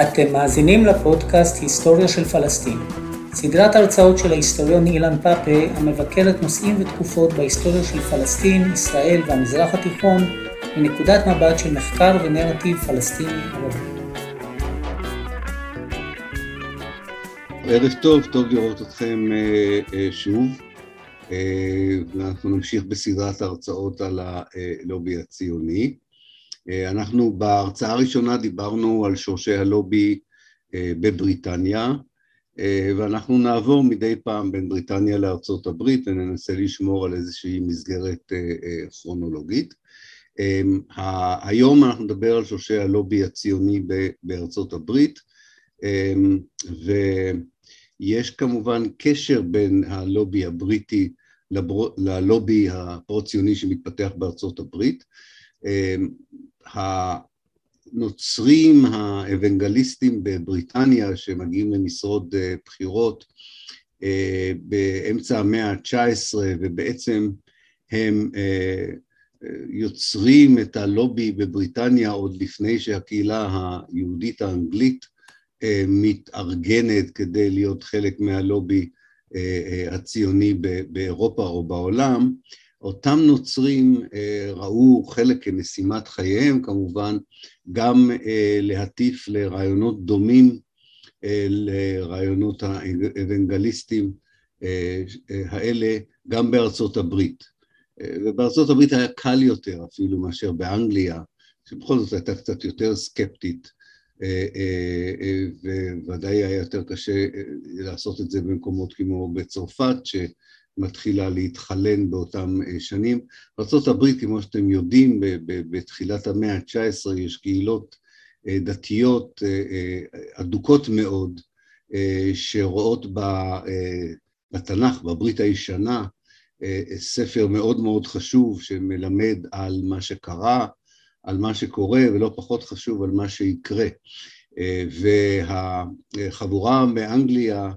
אתם מאזינים לפודקאסט היסטוריה של פלסטין, סדרת הרצאות של ההיסטוריון אילן פאפה המבקרת נושאים ותקופות בהיסטוריה של פלסטין, ישראל והמזרח התיכון מנקודת מבט של מחקר ונרטיב פלסטיני ערבי. ערב טוב, טוב לראות אתכם אה, אה, שוב. אה, ואנחנו נמשיך בסדרת ההרצאות על הלובי הציוני. אנחנו בהרצאה הראשונה דיברנו על שורשי הלובי בבריטניה, ואנחנו נעבור מדי פעם בין בריטניה לארצות הברית וננסה לשמור על איזושהי מסגרת כרונולוגית. היום אנחנו נדבר על שורשי הלובי הציוני בארצות הברית, ויש כמובן קשר בין הלובי הבריטי ללובי הפרו-ציוני שמתפתח בארצות הברית. הנוצרים האוונגליסטים בבריטניה שמגיעים למשרות אה, בחירות אה, באמצע המאה ה-19 ובעצם הם אה, יוצרים את הלובי בבריטניה עוד לפני שהקהילה היהודית האנגלית מתארגנת כדי להיות חלק מהלובי הציוני באירופה או בעולם, אותם נוצרים אה, ראו חלק כמשימת חייהם כמובן גם אה, להטיף לרעיונות דומים אה, לרעיונות האוונגליסטים האלה גם בארצות הברית. ובארצות הברית היה קל יותר אפילו מאשר באנגליה, שבכל זאת הייתה קצת יותר סקפטית וודאי היה יותר קשה לעשות את זה במקומות כמו בצרפת, מתחילה להתחלן באותם אה, שנים. בארה"ב, כמו שאתם יודעים, בתחילת המאה ה-19 יש קהילות אה, דתיות אה, אדוקות מאוד, שרואות בתנ"ך, בברית הישנה, ספר מאוד מאוד חשוב שמלמד על מה שקרה, על מה שקורה, ולא פחות חשוב על מה שיקרה. והחבורה מאנגליה,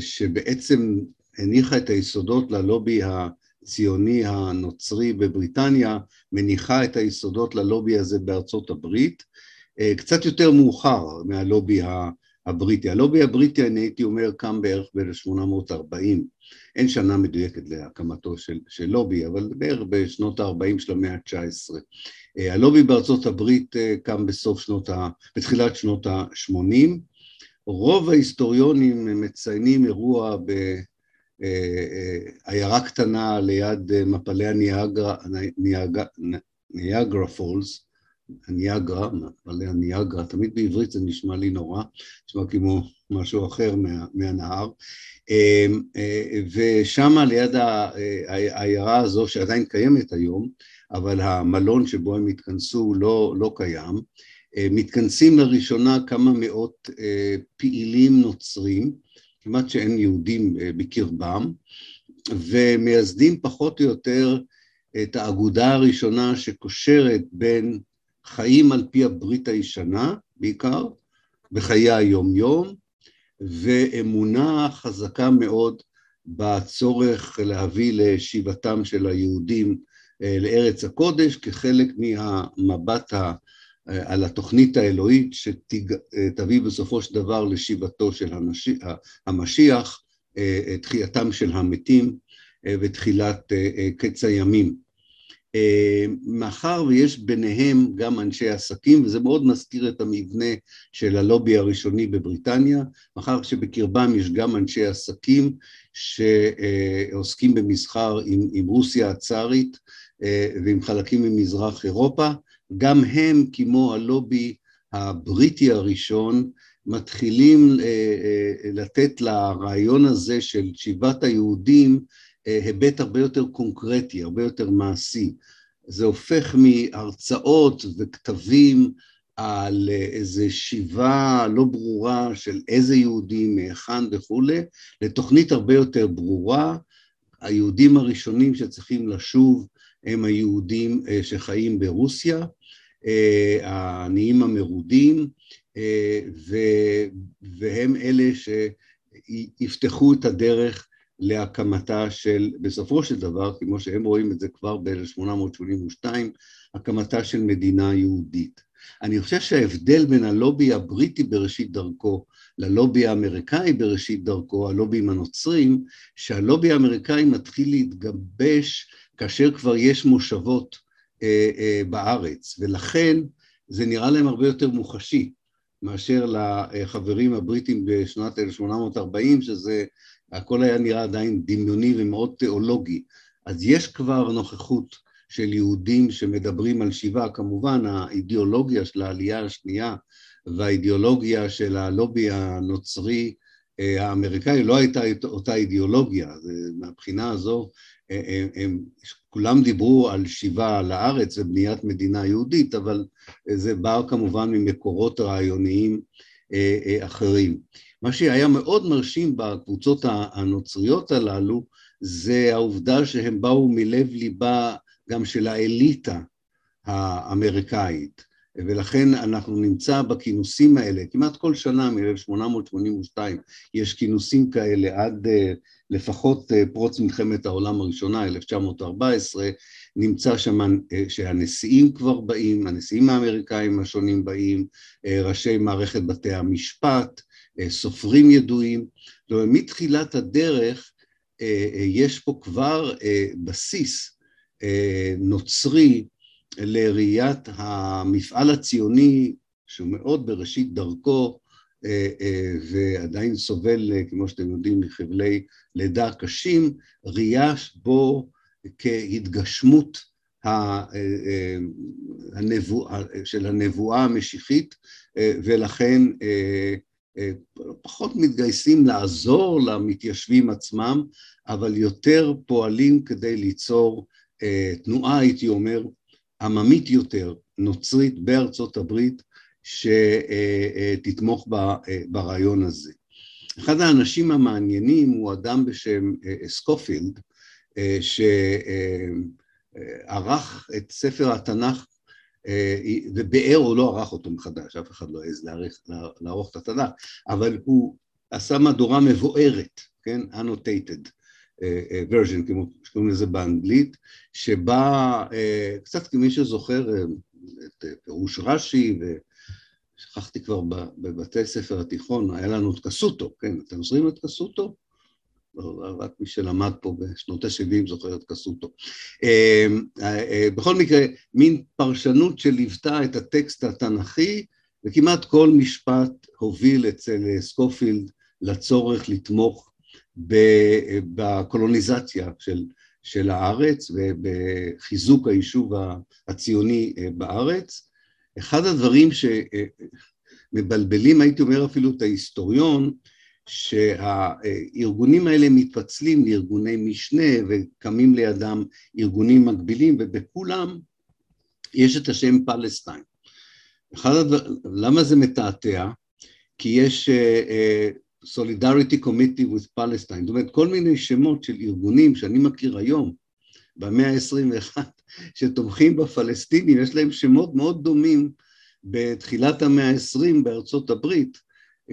שבעצם הניחה את היסודות ללובי הציוני הנוצרי בבריטניה, מניחה את היסודות ללובי הזה בארצות הברית, אה, קצת יותר מאוחר מהלובי הבריטי. הלובי הבריטי, אני הייתי אומר, קם בערך ב-1840. אין שנה מדויקת להקמתו של, של לובי, אבל בערך בשנות ה-40 של המאה ה-19. אה, הלובי בארצות הברית אה, קם בסוף שנות ה... בתחילת שנות ה-80. רוב ההיסטוריונים מציינים אירוע ב... עיירה קטנה ליד אה, מפלי הניאגרה, ניאגרה פולס, הניאגרה, מפלי הניאגרה, תמיד בעברית זה נשמע לי נורא, נשמע כמו משהו אחר מה, מהנהר, אה, אה, ושם ליד העיירה הזו שעדיין קיימת היום, אבל המלון שבו הם התכנסו לא, לא קיים, מתכנסים לראשונה כמה מאות פעילים נוצרים, כמעט שאין יהודים אה, בקרבם, ומייסדים פחות או יותר את האגודה הראשונה שקושרת בין חיים על פי הברית הישנה בעיקר, בחיי היום-יום, ואמונה חזקה מאוד בצורך להביא לשיבתם של היהודים אה, לארץ הקודש כחלק מהמבט על התוכנית האלוהית שתביא בסופו של דבר לשיבתו של המשיח, אה, תחייתם של המתים אה, ותחילת אה, קץ הימים. מאחר ויש ביניהם גם אנשי עסקים, וזה מאוד מזכיר את המבנה של הלובי הראשוני בבריטניה, מאחר שבקרבם יש גם אנשי עסקים שעוסקים במסחר עם, עם רוסיה הצארית ועם חלקים ממזרח אירופה, גם הם, כמו הלובי הבריטי הראשון, מתחילים אה, אה, לתת לרעיון הזה של שיבת היהודים אה, היבט הרבה יותר קונקרטי, הרבה יותר מעשי. זה הופך מהרצאות וכתבים על איזה שיבה לא ברורה של איזה יהודים, מהיכן וכולי, לתוכנית הרבה יותר ברורה. היהודים הראשונים שצריכים לשוב הם היהודים שחיים ברוסיה, העניים המרודים, אה, והם אלה שיפתחו את הדרך להקמתה של, בסופו של דבר, כמו שהם רואים את זה כבר ב-1882, הקמתה של מדינה יהודית. אני חושב שההבדל בין הלובי הבריטי בראשית דרכו ללובי האמריקאי בראשית דרכו, הלובים הנוצרים, שהלובי האמריקאי מתחיל להתגבש כאשר כבר יש מושבות אה, אה, בארץ, ולכן זה נראה להם הרבה יותר מוחשי מאשר לחברים הבריטים בשנת 1840, שזה, הכל היה נראה עדיין דמיוני ומאוד תיאולוגי. אז יש כבר נוכחות של יהודים שמדברים על שיבה, כמובן האידיאולוגיה של העלייה השנייה והאידיאולוגיה של הלובי הנוצרי אה, האמריקאי לא הייתה אותה אידיאולוגיה, מהבחינה הזו הם, אה, אה, הם, כולם דיברו על שיבה לארץ ובניית מדינה יהודית, אבל זה בא כמובן ממקורות רעיוניים אחרים. מה שהיה מאוד מרשים בקבוצות הנוצריות הללו זה העובדה שהם באו מלב ליבה גם של האליטה האמריקאית. ולכן אנחנו נמצא בכינוסים האלה, כמעט כל שנה מ-1882 יש כינוסים כאלה עד uh, לפחות uh, פרוץ מלחמת העולם הראשונה, 1914, נמצא שם uh, שהנשיאים כבר באים, הנשיאים האמריקאים השונים באים, ראשי מערכת בתי המשפט, סופרים ידועים, זאת אומרת מתחילת הדרך יש פה כבר בסיס נוצרי לראיית המפעל הציוני, שהוא מאוד בראשית דרכו, אה, אה, ועדיין סובל, אה, כמו שאתם יודעים, מחבלי לידה קשים, ראייה בו כהתגשמות הנבואה, של הנבואה המשיחית, ולכן פחות מתגייסים לעזור למתיישבים עצמם, אבל יותר פועלים כדי ליצור תנועה, הייתי אומר, עממית יותר, נוצרית בארצות הברית, שתתמוך ברעיון הזה. אחד האנשים המעניינים הוא אדם בשם אה, סקופילד, אה, שערך את ספר התנ"ך ובאר או לא ערך אותו מחדש, אף אחד לא העז לערוך את התנ"ך, אבל הוא עשה מהדורה מבוארת, כן? annotated, version, כמו שקוראים לזה באנגלית, שבה, אה, קצת כמי שזוכר אה, את פירוש רש"י, ושכחתי כבר בבתי ספר התיכון, היה לנו את קסוטו, כן, אתם זוכרים את קסוטו? לא, רק מי שלמד פה בשנות ה-70 זוכר את קסוטו. אה, בכל מקרה, מין פרשנות שליוותה את הטקסט התנ"כי, וכמעט כל משפט הוביל אצל סקופילד לצורך לתמוך בקולוניזציה של, של הארץ ובחיזוק היישוב הציוני אה, בארץ. אחד הדברים שמבלבלים, הייתי אומר אפילו את ההיסטוריון, שהארגונים האלה מתפצלים לארגוני משנה וקמים לידם ארגונים מקבילים ובכולם יש את השם פלסטיין. אחד הדבר, למה זה מתעתע? כי יש אה, אה, Solidarity Committee with Palestine, זאת אומרת כל מיני שמות של ארגונים שאני מכיר היום במאה ה-21 שתומכים בפלסטינים, יש להם שמות מאוד דומים בתחילת המאה ה-20 בארצות הברית,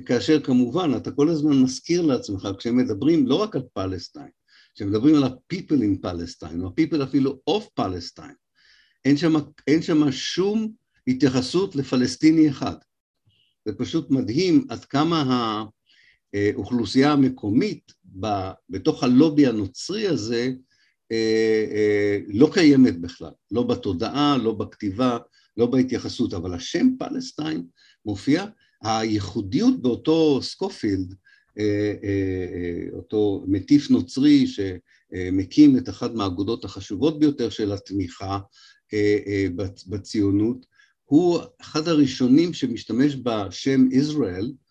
כאשר כמובן אתה כל הזמן מזכיר לעצמך כשהם מדברים לא רק על פלסטיין, כשהם מדברים על ה-people in Palestine, או ה-people אפילו of Palestine, אין שם, אין שם שום התייחסות לפלסטיני אחד. זה פשוט מדהים עד כמה ה... האוכלוסייה המקומית בתוך הלובי הנוצרי הזה אה, אה, לא קיימת בכלל, לא בתודעה, לא בכתיבה, לא בהתייחסות, אבל השם פלסטיין מופיע, הייחודיות באותו סקופילד, אה, אותו מטיף נוצרי שמקים את אחת מהאגודות החשובות ביותר של התמיכה בציונות, הוא אחד הראשונים שמשתמש בשם ישראל אה,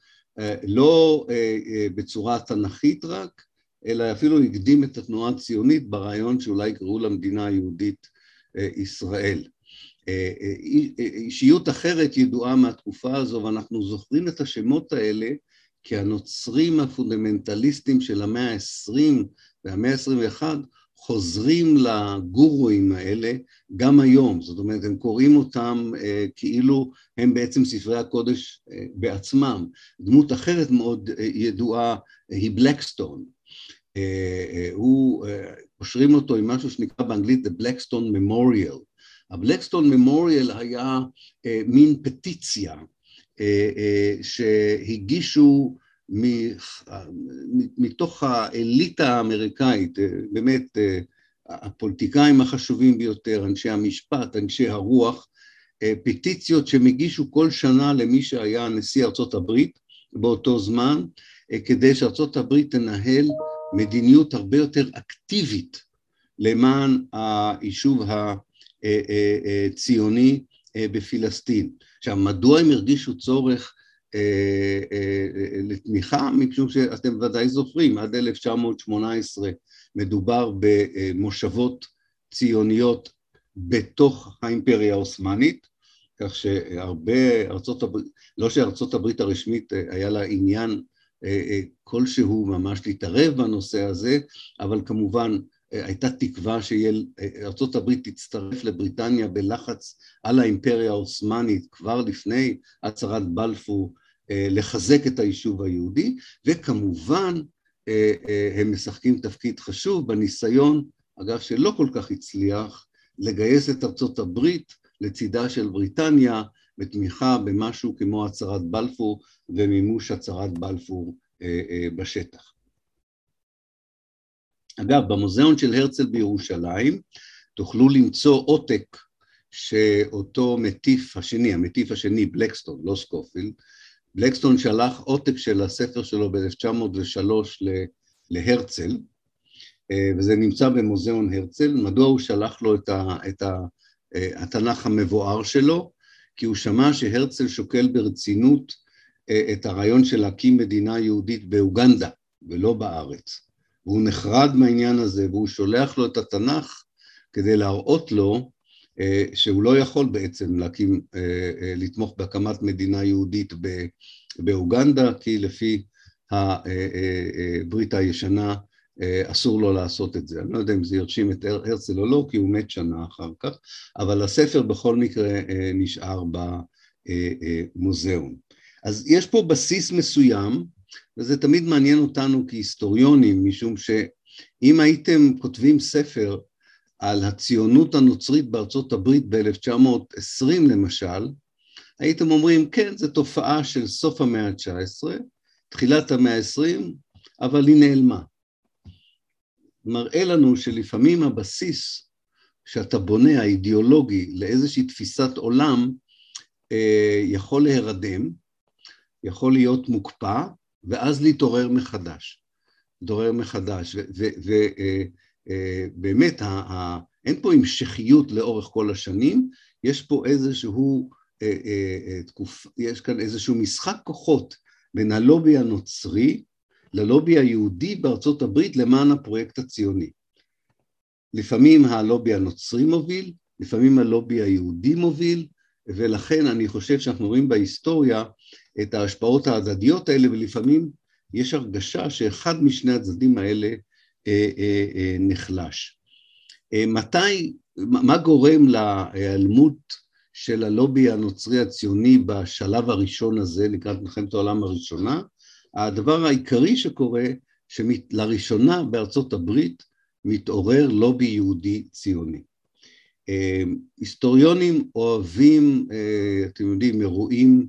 לא אה, אה, בצורה תנכית רק, אלא אפילו הקדים את התנועה הציונית ברעיון שאולי יקראו למדינה היהודית ישראל. אישיות אחרת ידועה מהתקופה הזו, ואנחנו זוכרים את השמות האלה כי הנוצרים הפונדמנטליסטים של המאה ה-20 והמאה ה-21 חוזרים לגורואים האלה גם היום, זאת אומרת הם קוראים אותם אה, כאילו הם בעצם ספרי הקודש אה, בעצמם. דמות אחרת מאוד אה, ידועה היא בלקסטון. אה, אה, הוא, אה, קושרים אותו עם משהו שנקרא באנגלית The Blackstone Memorial, הבלקסטון ממוריאל היה מין פטיציה שהגישו מתוך האליטה האמריקאית, באמת הפוליטיקאים החשובים ביותר, אנשי המשפט, אנשי הרוח, פטיציות שהם הגישו כל שנה למי שהיה נשיא ארצות הברית באותו זמן, כדי שארצות הברית תנהל מדיניות הרבה יותר אקטיבית למען היישוב הציוני בפלסטין. עכשיו, מדוע הם הרגישו צורך לתמיכה? משום שאתם ודאי זוכרים, עד 1918 מדובר במושבות ציוניות בתוך האימפריה העות'מאנית, כך שהרבה ארצות הברית, לא שארצות הברית הרשמית היה לה עניין כלשהו ממש להתערב בנושא הזה, אבל כמובן הייתה תקווה שארצות הברית תצטרף לבריטניה בלחץ על האימפריה העות'מאנית כבר לפני הצהרת בלפור לחזק את היישוב היהודי, וכמובן הם משחקים תפקיד חשוב בניסיון, אגב שלא כל כך הצליח, לגייס את הברית לצידה של בריטניה בתמיכה במשהו כמו הצהרת בלפור ומימוש הצהרת בלפור בשטח. אגב, במוזיאון של הרצל בירושלים תוכלו למצוא עותק שאותו מטיף השני, המטיף השני, בלקסטון, לא סקופילד, בלקסטון שלח עותק של הספר שלו ב-1903 להרצל, וזה נמצא במוזיאון הרצל. מדוע הוא שלח לו את, ה, את ה, התנ"ך המבואר שלו? כי הוא שמע שהרצל שוקל ברצינות את הרעיון של להקים מדינה יהודית באוגנדה ולא בארץ. והוא נחרד מהעניין הזה, והוא שולח לו את התנ"ך כדי להראות לו שהוא לא יכול בעצם להקים, לתמוך בהקמת מדינה יהודית באוגנדה, כי לפי הברית הישנה אסור לו לעשות את זה. אני לא יודע אם זה ירשים את הרצל או לא, כי הוא מת שנה אחר כך, אבל הספר בכל מקרה נשאר במוזיאון. אז יש פה בסיס מסוים, וזה תמיד מעניין אותנו כהיסטוריונים, משום שאם הייתם כותבים ספר על הציונות הנוצרית בארצות הברית ב-1920 למשל, הייתם אומרים, כן, זו תופעה של סוף המאה ה-19, תחילת המאה ה-20, אבל היא נעלמה. מראה לנו שלפעמים הבסיס שאתה בונה, האידיאולוגי, לאיזושהי תפיסת עולם, יכול להירדם, יכול להיות מוקפא, ואז להתעורר מחדש. להתעורר מחדש, ובאמת אין פה המשכיות לאורך כל השנים, יש פה איזשהו, תקופ, יש כאן איזשהו משחק כוחות בין הלובי הנוצרי ללובי היהודי בארצות הברית למען הפרויקט הציוני. לפעמים הלובי הנוצרי מוביל, לפעמים הלובי היהודי מוביל, ולכן אני חושב שאנחנו רואים בהיסטוריה את ההשפעות ההדדיות האלה, ולפעמים יש הרגשה שאחד משני הצדדים האלה אה, אה, אה, נחלש. אה, מתי, מה גורם להיעלמות של הלובי הנוצרי הציוני בשלב הראשון הזה, לקראת מלחמת העולם הראשונה? הדבר העיקרי שקורה, שלראשונה בארצות הברית מתעורר לובי יהודי ציוני. היסטוריונים אוהבים, אתם יודעים, אירועים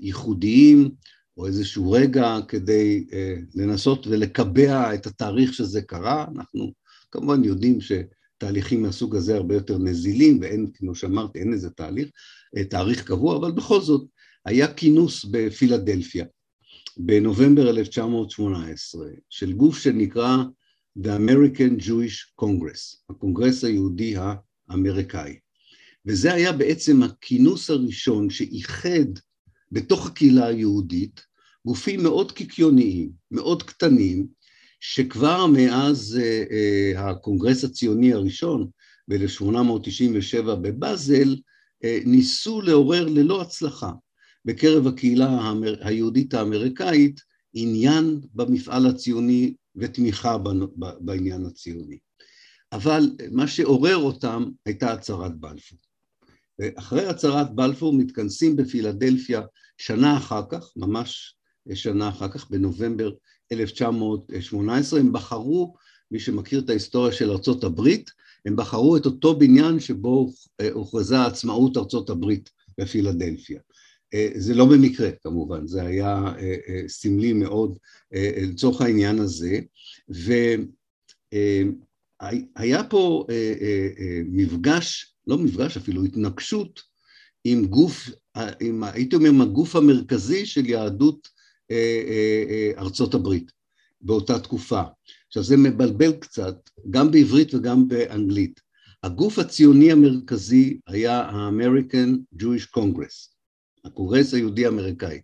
ייחודיים או איזשהו רגע כדי לנסות ולקבע את התאריך שזה קרה, אנחנו כמובן יודעים שתהליכים מהסוג הזה הרבה יותר נזילים ואין, כמו שאמרתי, אין איזה תהליך, תאריך קבוע, אבל בכל זאת היה כינוס בפילדלפיה בנובמבר 1918 של גוף שנקרא The American Jewish Congress, הקונגרס היהודי האמריקאי. וזה היה בעצם הכינוס הראשון שאיחד בתוך הקהילה היהודית גופים מאוד קיקיוניים, מאוד קטנים, שכבר מאז אה, אה, הקונגרס הציוני הראשון ב-1897 בבאזל, אה, ניסו לעורר ללא הצלחה בקרב הקהילה היהודית האמריקאית עניין במפעל הציוני ותמיכה בעניין הציוני. אבל מה שעורר אותם הייתה הצהרת בלפור. ואחרי הצהרת בלפור מתכנסים בפילדלפיה שנה אחר כך, ממש שנה אחר כך, בנובמבר 1918, הם בחרו, מי שמכיר את ההיסטוריה של ארצות הברית, הם בחרו את אותו בניין שבו הוכרזה עצמאות ארצות הברית בפילדלפיה. זה לא במקרה כמובן, זה היה סמלי מאוד לצורך העניין הזה, והיה פה מפגש, לא מפגש אפילו, התנגשות עם גוף, עם, הייתי אומר, עם הגוף המרכזי של יהדות ארצות הברית באותה תקופה. עכשיו זה מבלבל קצת, גם בעברית וגם באנגלית. הגוף הציוני המרכזי היה ה-American Jewish Congress, הקונגרס היהודי האמריקאי.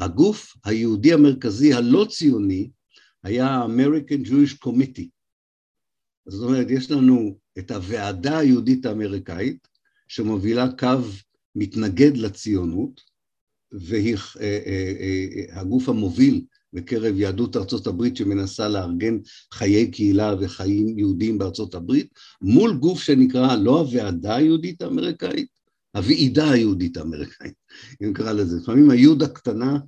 הגוף היהודי המרכזי הלא ציוני היה ה-American Jewish Committee. זאת אומרת, יש לנו את הוועדה היהודית האמריקאית, שמובילה קו מתנגד לציונות, והיא אה, אה, אה, הגוף המוביל בקרב יהדות ארצות הברית שמנסה לארגן חיי קהילה וחיים יהודיים בארצות הברית, מול גוף שנקרא לא הוועדה היהודית האמריקאית, הוועידה היהודית האמריקאית, אם נקרא לזה. לפעמים היוד הקטנה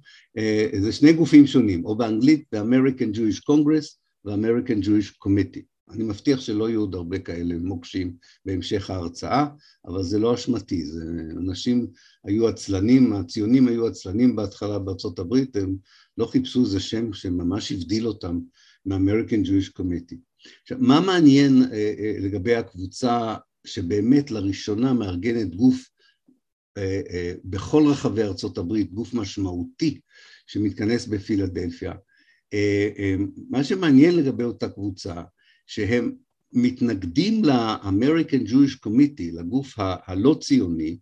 זה שני גופים שונים, או באנגלית ב-American Jewish Congress ו-American Jewish Committee. אני מבטיח שלא יהיו עוד הרבה כאלה מוקשים בהמשך ההרצאה, אבל זה לא אשמתי, זה אנשים היו עצלנים, הציונים היו עצלנים בהתחלה בארצות הברית, הם לא חיפשו איזה שם שממש הבדיל אותם מה-American Jewish Committee. עכשיו, מה מעניין אה, אה, לגבי הקבוצה שבאמת לראשונה מארגנת גוף אה, אה, בכל רחבי ארצות הברית, גוף משמעותי שמתכנס בפילדלפיה, אה, אה, מה שמעניין לגבי אותה קבוצה שהם מתנגדים ל-American Jewish Committee, לגוף הלא ציוני,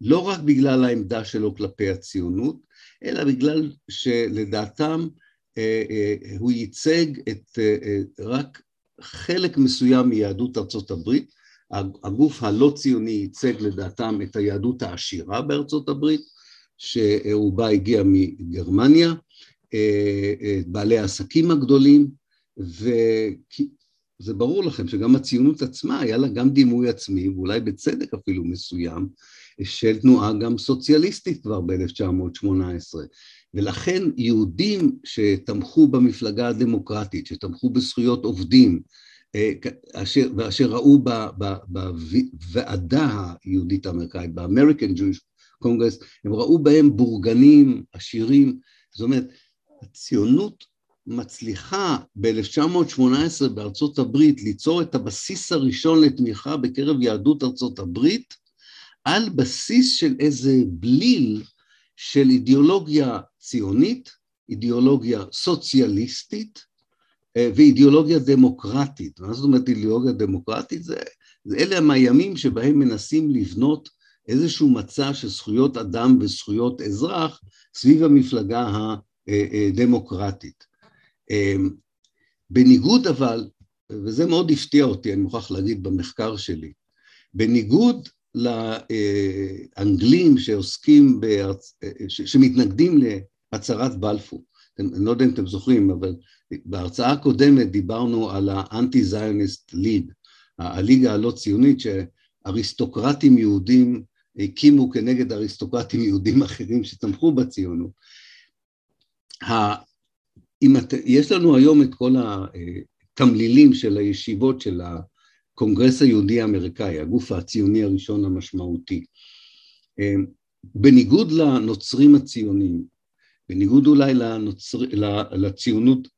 לא רק בגלל העמדה שלו כלפי הציונות, אלא בגלל שלדעתם אה, אה, הוא ייצג את אה, רק חלק מסוים מיהדות ארצות הברית, הגוף הלא ציוני ייצג לדעתם את היהדות העשירה בארצות הברית, שרובה הגיע מגרמניה, את בעלי העסקים הגדולים, זה ברור לכם שגם הציונות עצמה היה לה גם דימוי עצמי, ואולי בצדק אפילו מסוים, של תנועה גם סוציאליסטית כבר ב-1918. ולכן יהודים שתמכו במפלגה הדמוקרטית, שתמכו בזכויות עובדים, אה, אשר, ואשר ראו בוועדה היהודית האמריקאית, ב-American Jewish Congress, הם ראו בהם בורגנים, עשירים, זאת אומרת, הציונות מצליחה ב-1918 בארצות הברית ליצור את הבסיס הראשון לתמיכה בקרב יהדות ארצות הברית על בסיס של איזה בליל של אידיאולוגיה ציונית, אידיאולוגיה סוציאליסטית אה, ואידיאולוגיה דמוקרטית. מה זאת אומרת אידיאולוגיה דמוקרטית? זה, זה אלה הם הימים שבהם מנסים לבנות איזשהו מצע של זכויות אדם וזכויות אזרח סביב המפלגה הדמוקרטית. אמ, בניגוד אבל, וזה מאוד הפתיע אותי, אני מוכרח להגיד במחקר שלי, בניגוד לאנגלים שעוסקים, בארצ... שמתנגדים להצהרת בלפור, אני לא יודע אם אתם זוכרים, אבל בהרצאה הקודמת דיברנו על האנטי-זיוניסט ליג, הליגה הלא ציונית שאריסטוקרטים יהודים הקימו כנגד אריסטוקרטים יהודים אחרים שתמכו בציונות. אם את, יש לנו היום את כל התמלילים של הישיבות של הקונגרס היהודי האמריקאי, הגוף הציוני הראשון המשמעותי. בניגוד לנוצרים הציונים, בניגוד אולי לנוצר, לציונות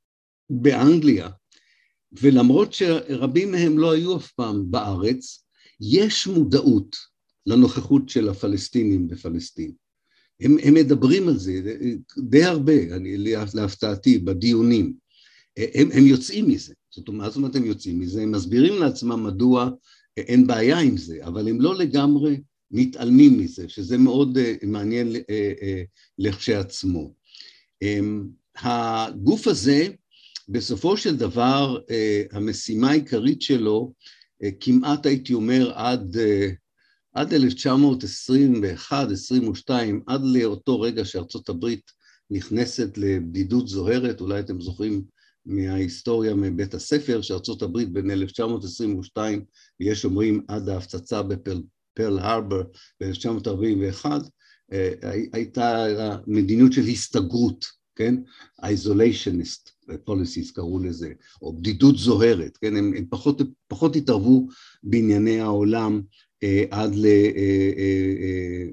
באנגליה, ולמרות שרבים מהם לא היו אף פעם בארץ, יש מודעות לנוכחות של הפלסטינים בפלסטין. הם, הם מדברים על זה די הרבה, אני, להפתעתי, בדיונים. הם, הם יוצאים מזה. זאת אומרת, זאת אומרת הם יוצאים מזה? הם מסבירים לעצמם מדוע אין בעיה עם זה, אבל הם לא לגמרי מתעלמים מזה, שזה מאוד uh, מעניין uh, uh, לכשעצמו. Um, הגוף הזה, בסופו של דבר, uh, המשימה העיקרית שלו, uh, כמעט הייתי אומר עד uh, עד 1921-22, עד לאותו רגע שארצות הברית נכנסת לבדידות זוהרת, אולי אתם זוכרים מההיסטוריה מבית הספר, שארצות הברית בין 1922, ויש אומרים עד ההפצצה בפרל הרבר ב-1941, אה, הייתה מדיניות של הסתגרות, כן? ה-isolationist policies קראו לזה, או בדידות זוהרת, כן? הם, הם פחות, פחות התערבו בענייני העולם עד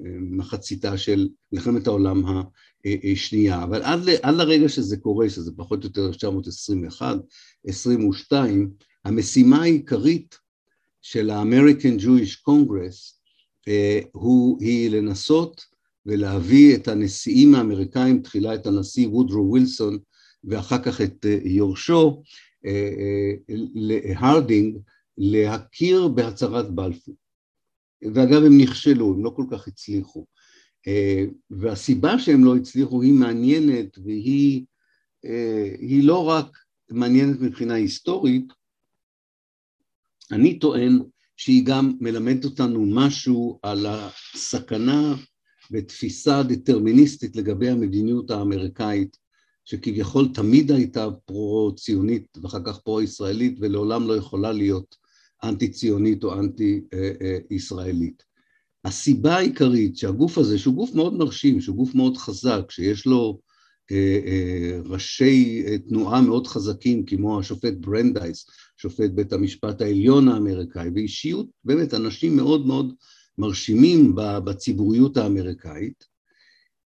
למחציתה אה, אה, של מלחמת העולם השנייה, אבל עד, עד לרגע שזה קורה, שזה פחות או יותר 1921, 22, המשימה העיקרית של Jewish Congress הוא, היא לנסות ולהביא את הנשיאים האמריקאים, תחילה את הנשיא וודרו ווילסון ואחר כך את יורשו, להרדינג, להכיר בהצהרת בלפור. ואגב הם נכשלו, הם לא כל כך הצליחו. אה, והסיבה שהם לא הצליחו היא מעניינת והיא אה, לא רק מעניינת מבחינה היסטורית, אני טוען שהיא גם מלמדת אותנו משהו על הסכנה ותפיסה דטרמיניסטית לגבי המדיניות האמריקאית, שכביכול תמיד הייתה פרו-ציונית ואחר כך פרו-ישראלית ולעולם לא יכולה להיות אנטי ציונית או אנטי ישראלית. הסיבה העיקרית שהגוף הזה, שהוא גוף מאוד מרשים, שהוא גוף מאוד חזק, שיש לו אה, אה, ראשי תנועה מאוד חזקים כמו השופט ברנדייס, שופט בית המשפט העליון האמריקאי, ואישיות, באמת אנשים מאוד מאוד מרשימים בציבוריות האמריקאית,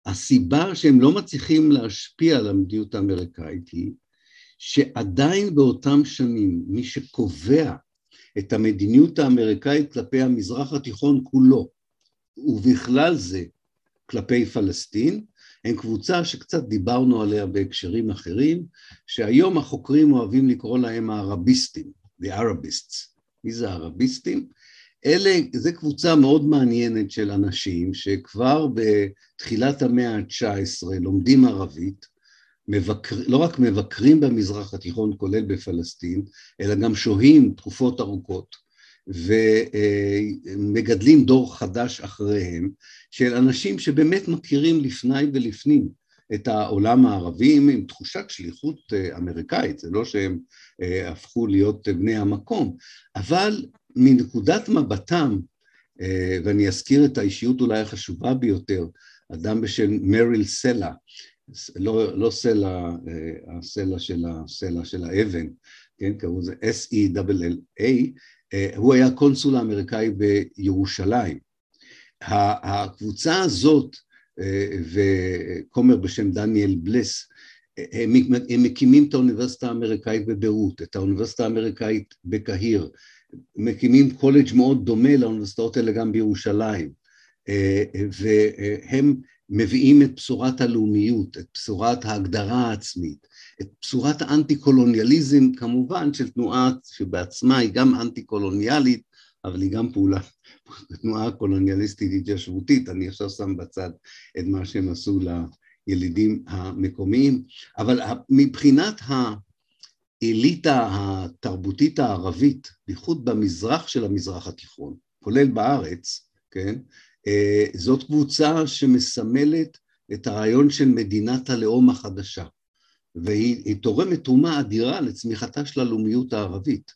הסיבה שהם לא מצליחים להשפיע על המדיניות האמריקאית היא שעדיין באותם שנים מי שקובע את המדיניות האמריקאית כלפי המזרח התיכון כולו, ובכלל זה כלפי פלסטין, הם קבוצה שקצת דיברנו עליה בהקשרים אחרים, שהיום החוקרים אוהבים לקרוא להם הערביסטים, the Arabists. מי זה הערביסטים? אלה, זו קבוצה מאוד מעניינת של אנשים שכבר בתחילת המאה ה-19 לומדים ערבית, מבקר, לא רק מבקרים במזרח התיכון כולל בפלסטין, אלא גם שוהים תקופות ארוכות ומגדלים דור חדש אחריהם של אנשים שבאמת מכירים לפני ולפנים את העולם הערבי עם תחושת שליחות אה, אמריקאית, זה לא שהם אה, הפכו להיות בני המקום, אבל מנקודת מבטם, אה, ואני אזכיר את האישיות אולי החשובה ביותר, אדם בשם מריל סלע, לא, לא סלע, אה, הסלע של הסלע של האבן, כן, קראו לזה S-E-L-L-A, אה, הוא היה קונסול האמריקאי בירושלים. הקבוצה הזאת אה, וכומר בשם דניאל בליס, הם, הם מקימים את האוניברסיטה האמריקאית בביירות, את האוניברסיטה האמריקאית בקהיר, מקימים קולג' מאוד דומה לאוניברסיטאות האלה גם בירושלים, והם מביאים את בשורת הלאומיות, את בשורת ההגדרה העצמית, את בשורת האנטי-קולוניאליזם, כמובן של תנועה שבעצמה היא גם אנטי-קולוניאלית, אבל היא גם פעולה, תנועה קולוניאליסטית התיישבותית, אני עכשיו שם בצד את מה שהם עשו לילידים המקומיים, אבל מבחינת האליטה התרבותית הערבית, בייחוד במזרח של המזרח התיכון, כולל בארץ, כן, זאת קבוצה שמסמלת את הרעיון של מדינת הלאום החדשה, והיא תורמת תרומה אדירה לצמיחתה של הלאומיות הערבית.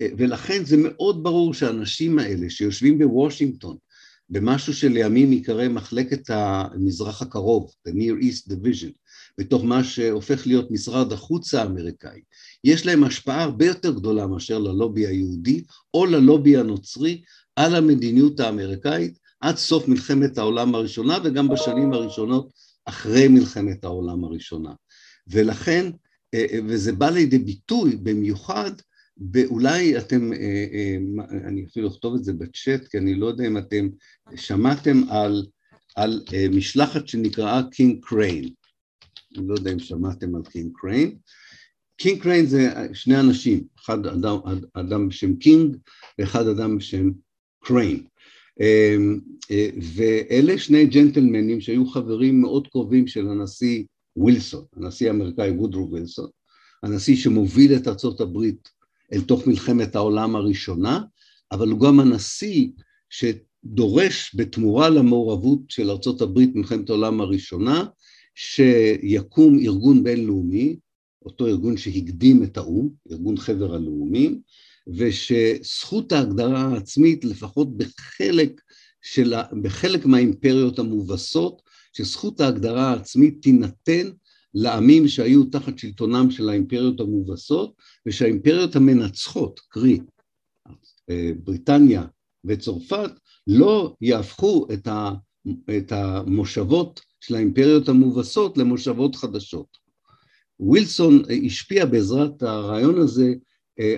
אה, ולכן זה מאוד ברור שהאנשים האלה שיושבים בוושינגטון, במשהו שלימים ייקרא מחלקת המזרח הקרוב, the Near East Division, בתוך מה שהופך להיות משרד החוץ האמריקאי, יש להם השפעה הרבה יותר גדולה מאשר ללובי היהודי או ללובי הנוצרי על המדיניות האמריקאית עד סוף מלחמת העולם הראשונה וגם בשנים הראשונות אחרי מלחמת העולם הראשונה. ולכן, אה, אה, וזה בא לידי ביטוי במיוחד, ואולי אתם, אה, אני אפילו אכתוב את זה בצ'אט, כי אני לא יודע אם אתם שמעתם על, על משלחת שנקראה קינג קריין. אני לא יודע אם שמעתם על קינג קריין. קינג קריין זה שני אנשים, אחד אדם, אדם בשם קינג ואחד אדם בשם קריין. אמ, אה, ואלה שני ג'נטלמנים שהיו חברים מאוד קרובים של הנשיא ווילסון, הנשיא האמריקאי וודרו ווילסון, הנשיא שמוביל את ארצות הברית אל תוך מלחמת העולם הראשונה, אבל הוא גם הנשיא שדורש בתמורה למעורבות של ארצות הברית במלחמת העולם הראשונה, שיקום ארגון בינלאומי, אותו ארגון שהקדים את האו"ם, ארגון חבר הלאומים, ושזכות ההגדרה העצמית, לפחות בחלק, של, בחלק מהאימפריות המובסות, שזכות ההגדרה העצמית תינתן לעמים שהיו תחת שלטונם של האימפריות המובסות, ושהאימפריות המנצחות, קרי אה, בריטניה וצרפת, לא יהפכו את, ה, את המושבות של האימפריות המובסות למושבות חדשות. ווילסון השפיע בעזרת הרעיון הזה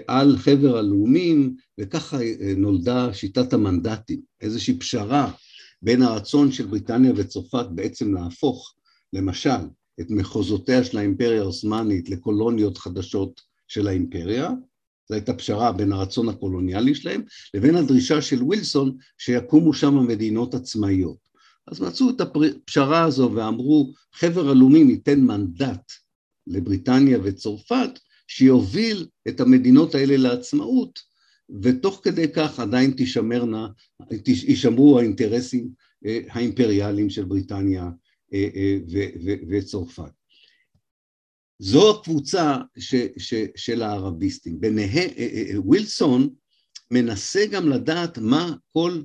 על חבר הלאומים, וככה אה, נולדה שיטת המנדטים, איזושהי פשרה בין הרצון של בריטניה וצרפת בעצם להפוך, למשל, את מחוזותיה של האימפריה העות'מאנית לקולוניות חדשות של האימפריה, זו הייתה פשרה בין הרצון הקולוניאלי שלהם, לבין הדרישה של ווילסון שיקומו שם מדינות עצמאיות. אז מצאו את הפשרה הזו ואמרו, חבר הלאומים ייתן מנדט לבריטניה וצרפת, שיוביל את המדינות האלה לעצמאות, ותוך כדי כך עדיין תשמרנה, יישמרו האינטרסים אה, האימפריאליים של בריטניה אה, אה, וצרפת. זו הקבוצה ש, ש, של הערביסטים. ביניהם, ווילסון מנסה גם לדעת מה כל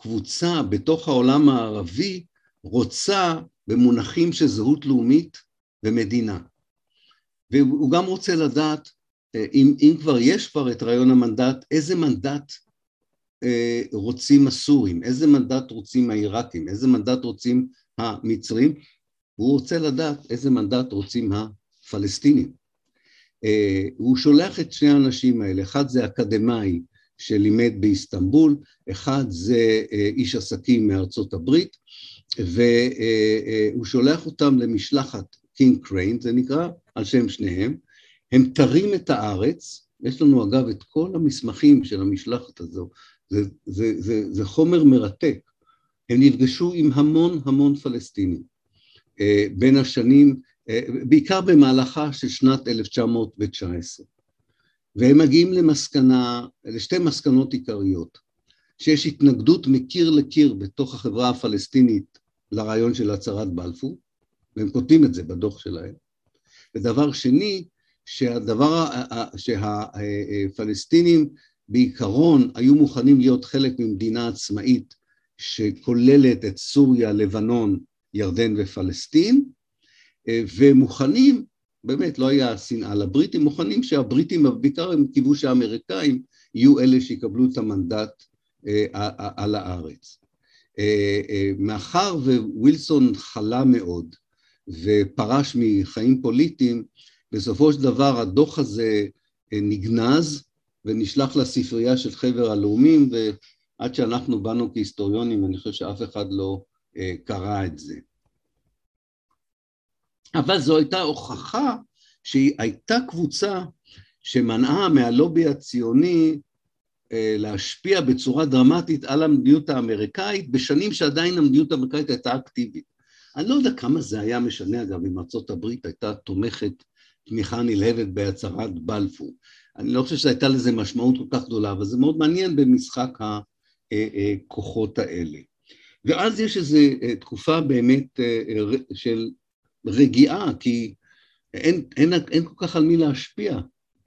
קבוצה בתוך העולם הערבי רוצה במונחים של זהות לאומית ומדינה. והוא גם רוצה לדעת, אה, אם, אם כבר יש כבר את רעיון המנדט, איזה מנדט אה, רוצים הסורים, איזה מנדט רוצים העיראקים, איזה מנדט רוצים המצרים, והוא רוצה לדעת איזה מנדט רוצים הפלסטינים. אה, הוא שולח את שני האנשים האלה, אחד זה אקדמאי שלימד באיסטנבול, אחד זה איש עסקים מארצות הברית, והוא שולח אותם למשלחת קינג קריין, זה נקרא על שם שניהם, הם תרים את הארץ, יש לנו אגב את כל המסמכים של המשלחת הזו, זה, זה, זה, זה חומר מרתק, הם נפגשו עם המון המון פלסטינים. אה, בין השנים, אה, בעיקר במהלכה של שנת 1919, והם מגיעים למסקנה, לשתי מסקנות עיקריות, שיש התנגדות מקיר לקיר בתוך החברה הפלסטינית לרעיון של הצהרת בלפור, והם כותבים את זה בדוח שלהם. ודבר שני, שהדבר, שהפלסטינים בעיקרון היו מוכנים להיות חלק ממדינה עצמאית שכוללת את סוריה, לבנון, ירדן ופלסטין, ומוכנים, באמת לא היה שנאה לבריטים, מוכנים שהבריטים, בעיקר הם קיוו שהאמריקאים יהיו אלה שיקבלו את המנדט אה, על הארץ. אה, אה, מאחר ווילסון חלה מאוד ופרש מחיים פוליטיים, בסופו של דבר הדוח הזה אה, נגנז ונשלח לספרייה של חבר הלאומים, ועד שאנחנו באנו כהיסטוריונים, אני חושב שאף אחד לא אה, קרא את זה. אבל זו הייתה הוכחה שהייתה קבוצה שמנעה מהלובי הציוני אה, להשפיע בצורה דרמטית על המדיניות האמריקאית בשנים שעדיין המדיניות האמריקאית הייתה אקטיבית. אני לא יודע כמה זה היה משנה, אגב, אם ארצות הברית הייתה תומכת תמיכה נלהבת בהצהרת בלפור. אני לא חושב שהייתה לזה משמעות כל כך גדולה, אבל זה מאוד מעניין במשחק הכוחות האלה. ואז יש איזו אה, תקופה באמת אה, של רגיעה, כי אין, אין, אין כל כך על מי להשפיע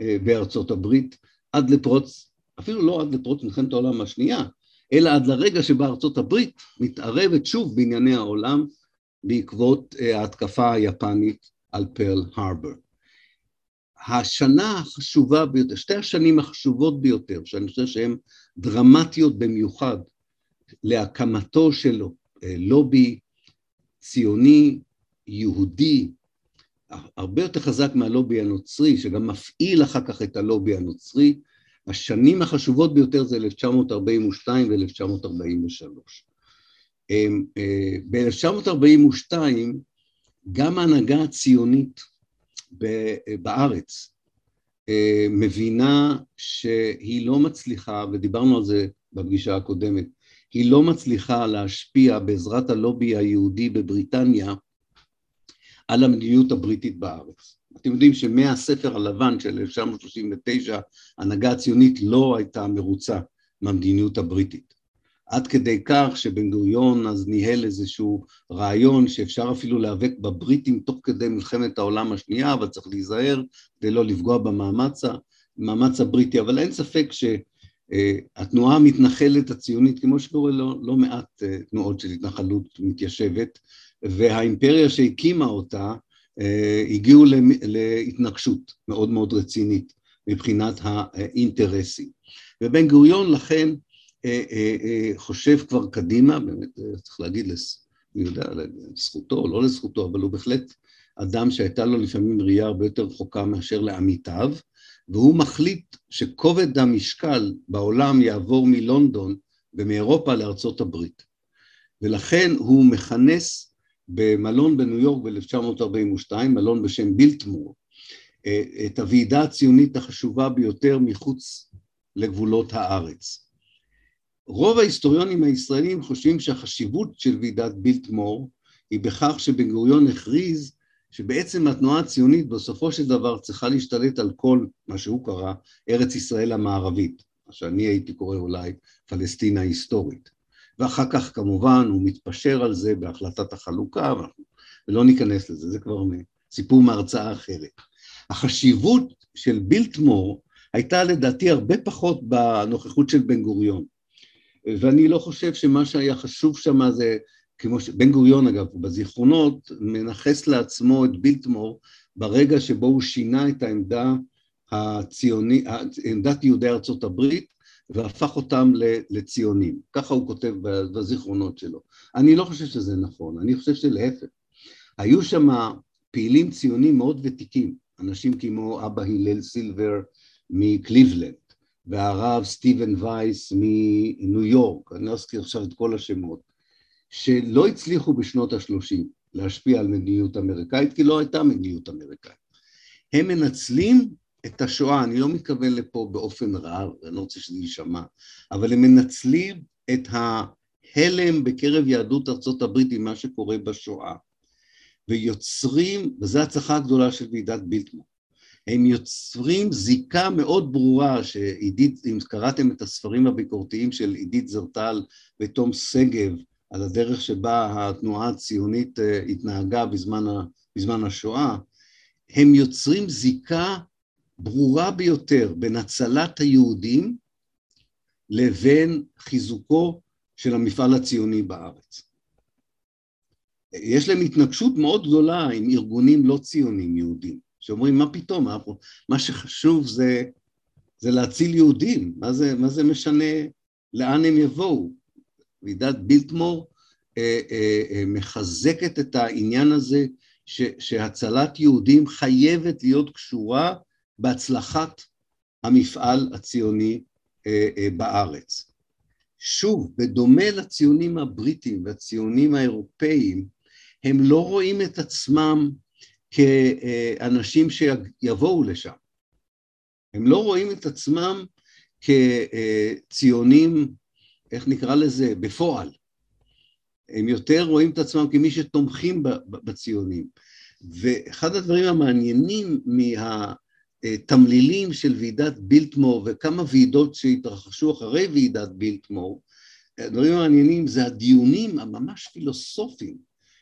אה, בארצות הברית עד לפרוץ, אפילו לא עד לפרוץ מלחמת העולם השנייה, אלא עד לרגע שבה ארצות הברית מתערבת שוב בענייני העולם בעקבות אה, ההתקפה היפנית על פרל הרבר. השנה החשובה ביותר, שתי השנים החשובות ביותר, שאני חושב שהן דרמטיות במיוחד להקמתו של אה, לובי ציוני, יהודי, הרבה יותר חזק מהלובי הנוצרי, שגם מפעיל אחר כך את הלובי הנוצרי, השנים החשובות ביותר זה 1942 ו-1943. אה, ב-1942 גם ההנהגה הציונית בארץ אה, מבינה שהיא לא מצליחה, ודיברנו על זה בפגישה הקודמת, היא לא מצליחה להשפיע בעזרת הלובי היהודי בבריטניה על המדיניות הבריטית בארץ. אתם יודעים שמהספר הלבן של 1939 ההנהגה הציונית לא הייתה מרוצה מהמדיניות הבריטית. עד כדי כך שבן גוריון אז ניהל איזשהו רעיון שאפשר אפילו להיאבק בבריטים תוך כדי מלחמת העולם השנייה, אבל צריך להיזהר כדי לא לפגוע במאמץ, הבריטי, אבל אין ספק שהתנועה המתנחלת הציונית, כמו שקורה לא, לא מעט אה, תנועות של התנחלות מתיישבת, והאימפריה שהקימה אותה, הגיעו להתנגשות מאוד מאוד רצינית מבחינת האינטרסים. ובן גוריון לכן חושב כבר קדימה, באמת צריך להגיד, אני יודע, לזכותו או לא לזכותו, אבל הוא בהחלט אדם שהייתה לו לפעמים ראייה הרבה יותר רחוקה מאשר לעמיתיו, והוא מחליט שכובד המשקל בעולם יעבור מלונדון ומאירופה לארצות הברית. ולכן הוא מכנס במלון בניו יורק ב-1942, מלון בשם בילטמור, את הוועידה הציונית החשובה ביותר מחוץ לגבולות הארץ. רוב ההיסטוריונים הישראלים חושבים שהחשיבות של ועידת בילטמור היא בכך שבן גוריון הכריז שבעצם התנועה הציונית בסופו של דבר צריכה להשתלט על כל מה שהוא קרא ארץ ישראל המערבית, מה שאני הייתי קורא אולי פלסטינה היסטורית. ואחר כך כמובן הוא מתפשר על זה בהחלטת החלוקה, ולא ניכנס לזה, זה כבר סיפור מהרצאה אחרת. החשיבות של בילטמור הייתה לדעתי הרבה פחות בנוכחות של בן גוריון. ואני לא חושב שמה שהיה חשוב שם זה כמו שבן גוריון אגב, בזיכרונות, מנכס לעצמו את בילטמור ברגע שבו הוא שינה את העמדה הציונית, עמדת יהודי ארצות הברית, והפך אותם לציונים. ככה הוא כותב בזיכרונות שלו. אני לא חושב שזה נכון, אני חושב שלהפך. היו שם פעילים ציונים מאוד ותיקים, אנשים כמו אבא הלל סילבר מקליבלנד, והרב סטיבן וייס מניו יורק, אני לא אזכיר עכשיו את כל השמות, שלא הצליחו בשנות ה-30 להשפיע על מדיניות אמריקאית, כי לא הייתה מדיניות אמריקאית. הם מנצלים את השואה, אני לא מתכוון לפה באופן רע, אני לא רוצה שזה יישמע, אבל הם מנצלים את ההלם בקרב יהדות ארצות הברית עם מה שקורה בשואה, ויוצרים, וזו ההצלחה הגדולה של ועידת בילטמור, הם יוצרים זיקה מאוד ברורה שעידית, אם קראתם את הספרים הביקורתיים של עידית זרטל ותום שגב על הדרך שבה התנועה הציונית אה, התנהגה בזמן, ה, בזמן השואה, הם יוצרים זיקה ברורה ביותר בין הצלת היהודים לבין חיזוקו של המפעל הציוני בארץ. יש להם התנגשות מאוד גדולה עם ארגונים לא ציונים יהודים, שאומרים מה פתאום, מה שחשוב זה, זה להציל יהודים, מה זה, מה זה משנה לאן הם יבואו? ועידת בילטמור אה, אה, אה, מחזקת את העניין הזה ש, שהצלת יהודים חייבת להיות קשורה בהצלחת המפעל הציוני בארץ. שוב, בדומה לציונים הבריטים והציונים האירופאים, הם לא רואים את עצמם כאנשים שיבואו לשם. הם לא רואים את עצמם כציונים איך נקרא לזה, בפועל. הם יותר רואים את עצמם כמי שתומכים בציונים. ואחד הדברים המעניינים מהתמלילים של ועידת בילטמור וכמה ועידות שהתרחשו אחרי ועידת בילטמור, הדברים המעניינים זה הדיונים הממש פילוסופיים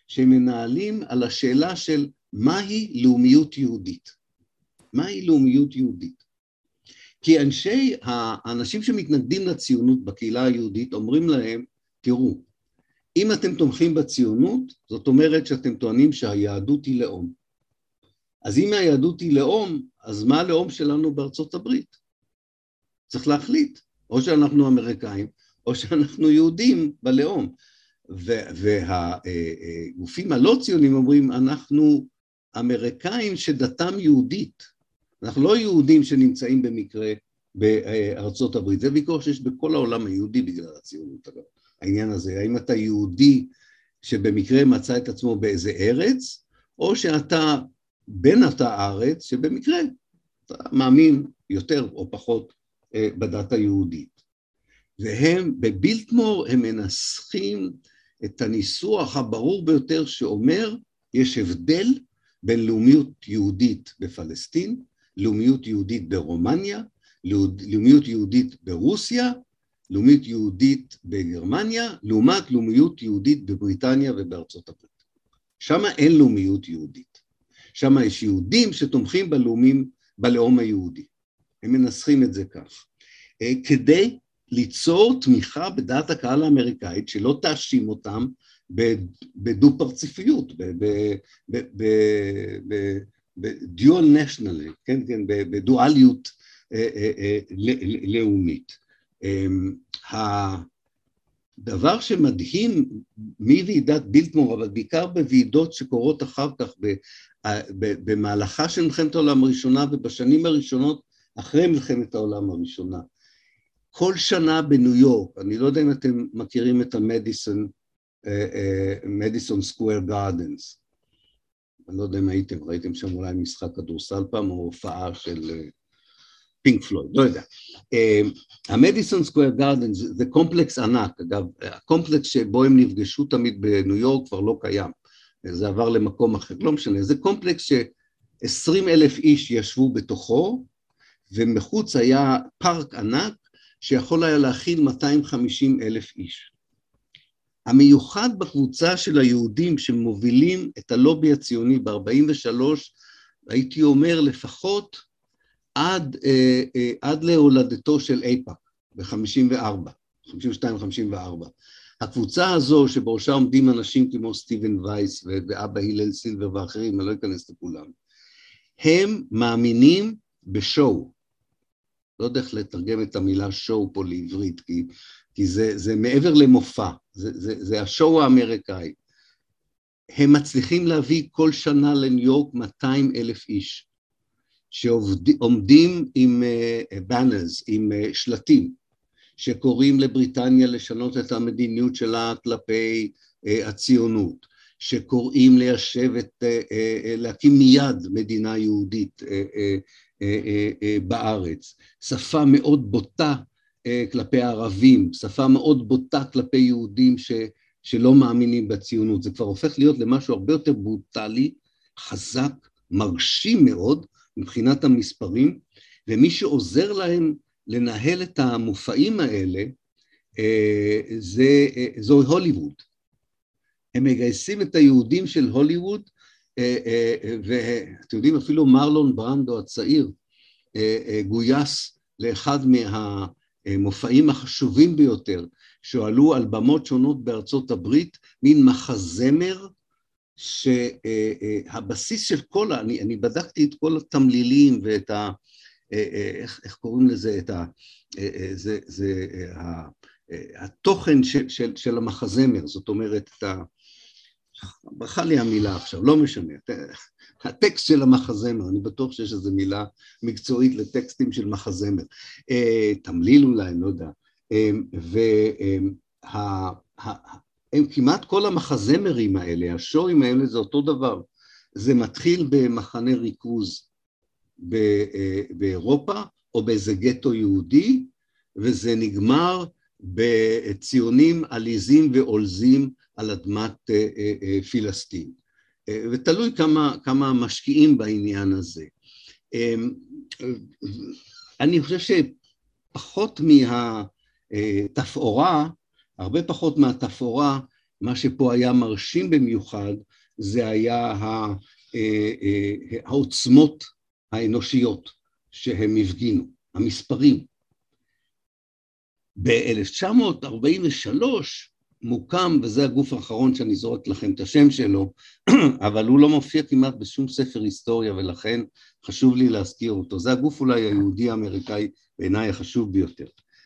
שמנהלים על השאלה של מהי לאומיות יהודית. מהי לאומיות יהודית? כי אנשי, האנשים שמתנגדים לציונות בקהילה היהודית אומרים להם, תראו, אם אתם תומכים בציונות, זאת אומרת שאתם טוענים שהיהדות היא לאום. אז אם היהדות היא לאום, אז מה הלאום שלנו בארצות הברית? צריך להחליט, או שאנחנו אמריקאים, או שאנחנו יהודים בלאום. והגופים הלא ציונים אומרים, אנחנו אמריקאים שדתם יהודית. אנחנו לא יהודים שנמצאים במקרה בארצות הברית, זה ויכוח שיש בכל העולם היהודי בגלל הציונות אגב, העניין הזה, האם אתה יהודי שבמקרה מצא את עצמו באיזה ארץ, או שאתה בן אותה ארץ שבמקרה אתה מאמין יותר או פחות אה, בדת היהודית. והם, בבילטמור הם מנסחים את הניסוח הברור ביותר שאומר, יש הבדל בין לאומיות יהודית בפלסטין לאומיות יהודית ברומניה, לאומיות יהודית ברוסיה, לאומיות יהודית בגרמניה, לעומת לאומיות יהודית בבריטניה ובארצות הברית. שם אין לאומיות יהודית. שם יש יהודים שתומכים בלאומים, בלאום היהודי. הם מנסחים את זה כך. אה, כדי ליצור תמיכה בדעת הקהל האמריקאית, שלא תאשים אותם בדו פרציפיות, בדיואל נשיונלי, כן, כן, בדואליות לאומית. הדבר שמדהים מוועידת בילטמור, אבל בעיקר בוועידות שקורות אחר כך במהלכה של מלחמת העולם הראשונה ובשנים הראשונות אחרי מלחמת העולם הראשונה. כל שנה בניו יורק, אני לא יודע אם אתם מכירים את ה Madison, Madison Square Gardens, אני לא יודע אם הייתם, ראיתם שם אולי משחק כדורסל פעם או הופעה של Pink Floyd, לא יודע. ה Madison Square Gardens זה קומפלקס ענק, אגב, הקומפלקס שבו הם נפגשו תמיד בניו יורק כבר לא קיים, זה עבר למקום אחר, לא משנה, זה קומפלקס ש-20 אלף איש ישבו בתוכו, ומחוץ היה פארק ענק שיכול היה להכיל 250 אלף איש. המיוחד בקבוצה של היהודים שמובילים את הלובי הציוני ב-43, הייתי אומר לפחות עד, אה, אה, עד להולדתו של אייפאק ב-54, 52-54. הקבוצה הזו שבראשה עומדים אנשים כמו סטיבן וייס ואבא הלל סילבר ואחרים, אני לא אכנס לכולם, הם מאמינים בשואו. לא יודע איך לתרגם את המילה שואו פה לעברית, כי, כי זה, זה מעבר למופע, זה, זה, זה השואו האמריקאי. הם מצליחים להביא כל שנה לניו יורק 200 אלף איש, שעומדים עם בנרס, uh, עם uh, שלטים, שקוראים לבריטניה לשנות את המדיניות שלה כלפי uh, הציונות, שקוראים ליישב את, להקים מיד מדינה יהודית אה, אה, אה, בארץ, שפה מאוד בוטה כלפי ערבים, שפה מאוד בוטה כלפי יהודים ש, שלא מאמינים בציונות, זה כבר הופך להיות למשהו הרבה יותר ברוטלי, חזק, מרשים מאוד מבחינת המספרים, ומי שעוזר להם לנהל את המופעים האלה זה, זו הוליווד. הם מגייסים את היהודים של הוליווד אה, אה, ואתם יודעים, אפילו מרלון ברנדו הצעיר אה, גויס לאחד מהמופעים החשובים ביותר שהועלו על במות שונות בארצות הברית, מין מחזמר שהבסיס של כל, אני, אני בדקתי את כל התמלילים ואת ה... איך, איך קוראים לזה? את ה... זה, זה ה, התוכן של, של, של המחזמר, זאת אומרת, את ה... ברכה לי המילה עכשיו, לא משנה, הטקסט של המחזמר, אני בטוח שיש איזו מילה מקצועית לטקסטים של מחזמר, אה, תמליל אולי, אני לא יודע, אה, והם כמעט כל המחזמרים האלה, השואים האלה זה אותו דבר, זה מתחיל במחנה ריכוז אה, באירופה או באיזה גטו יהודי, וזה נגמר בציונים עליזים ועולזים על אדמת אה, אה, אה, פילסטין. ותלוי כמה, כמה משקיעים בעניין הזה. אמ, אני חושב שפחות מהתפאורה, הרבה פחות מהתפאורה, מה שפה היה מרשים במיוחד, זה היה העוצמות האנושיות שהם הפגינו, המספרים. ב-1943 מוקם, וזה הגוף האחרון שאני זורק לכם את השם שלו, אבל הוא לא מופיע כמעט בשום ספר היסטוריה ולכן חשוב לי להזכיר אותו. זה הגוף אולי היהודי האמריקאי בעיניי החשוב ביותר.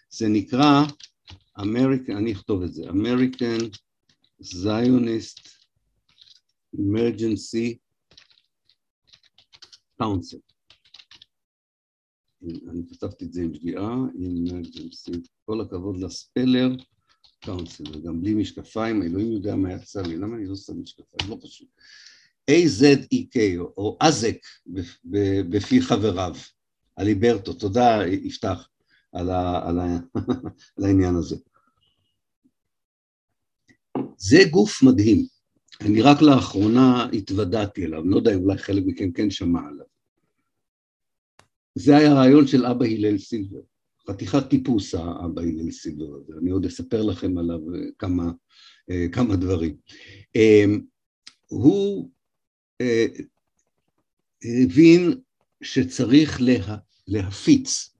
זה נקרא, American, אני אכתוב את זה, American Zionist Emergency Council. אני כתבתי את זה עם שגיאה, Emergency, כל הכבוד לספלר. קאונסל, וגם בלי משקפיים, אלוהים יודע מה יצא לי, למה אני לא שם משקפיים? לא פשוט. A-Z-E-K, או אזק בפי חבריו, אליברטו, תודה יפתח על, ה, על, ה, על העניין הזה. זה גוף מדהים, אני רק לאחרונה התוודעתי אליו, לא יודע אולי חלק מכם כן שמע עליו. זה היה רעיון של אבא הלל סילבר. חתיכת טיפוס האבא הלל סידור הזה, אני עוד אספר לכם עליו אה, כמה, אה, כמה דברים. אה, הוא הבין שצריך לה, להפיץ,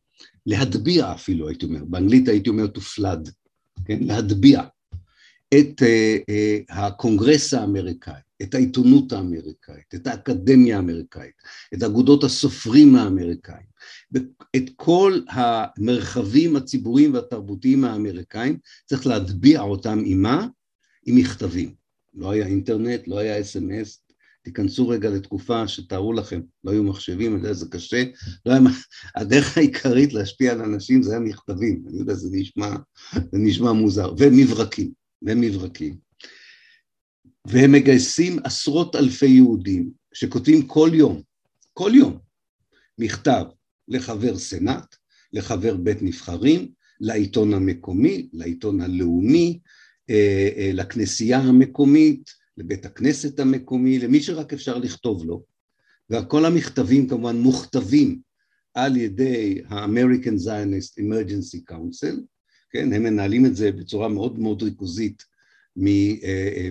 להטביע אפילו הייתי אומר, באנגלית הייתי אומר to flood, כן? להטביע את הקונגרס האמריקאי, את העיתונות האמריקאית, את האקדמיה האמריקאית, את אגודות הסופרים האמריקאים, את כל המרחבים הציבוריים והתרבותיים האמריקאים, צריך להטביע אותם עם מה? עם מכתבים. לא היה אינטרנט, לא היה אס.אם.אס, תיכנסו רגע לתקופה שתארו לכם, לא היו מחשבים, אני יודע, זה קשה, לא היה, הדרך העיקרית להשפיע על אנשים זה היה מכתבים, אני יודע, זה נשמע, זה נשמע מוזר, ומברקים, ומברקים. והם מגייסים עשרות אלפי יהודים שכותבים כל יום, כל יום, מכתב לחבר סנאט, לחבר בית נבחרים, לעיתון המקומי, לעיתון הלאומי, אה, אה, לכנסייה המקומית, לבית הכנסת המקומי, למי שרק אפשר לכתוב לו, וכל המכתבים כמובן מוכתבים על ידי ה-American Zionist Emergency Council, כן, הם מנהלים את זה בצורה מאוד מאוד ריכוזית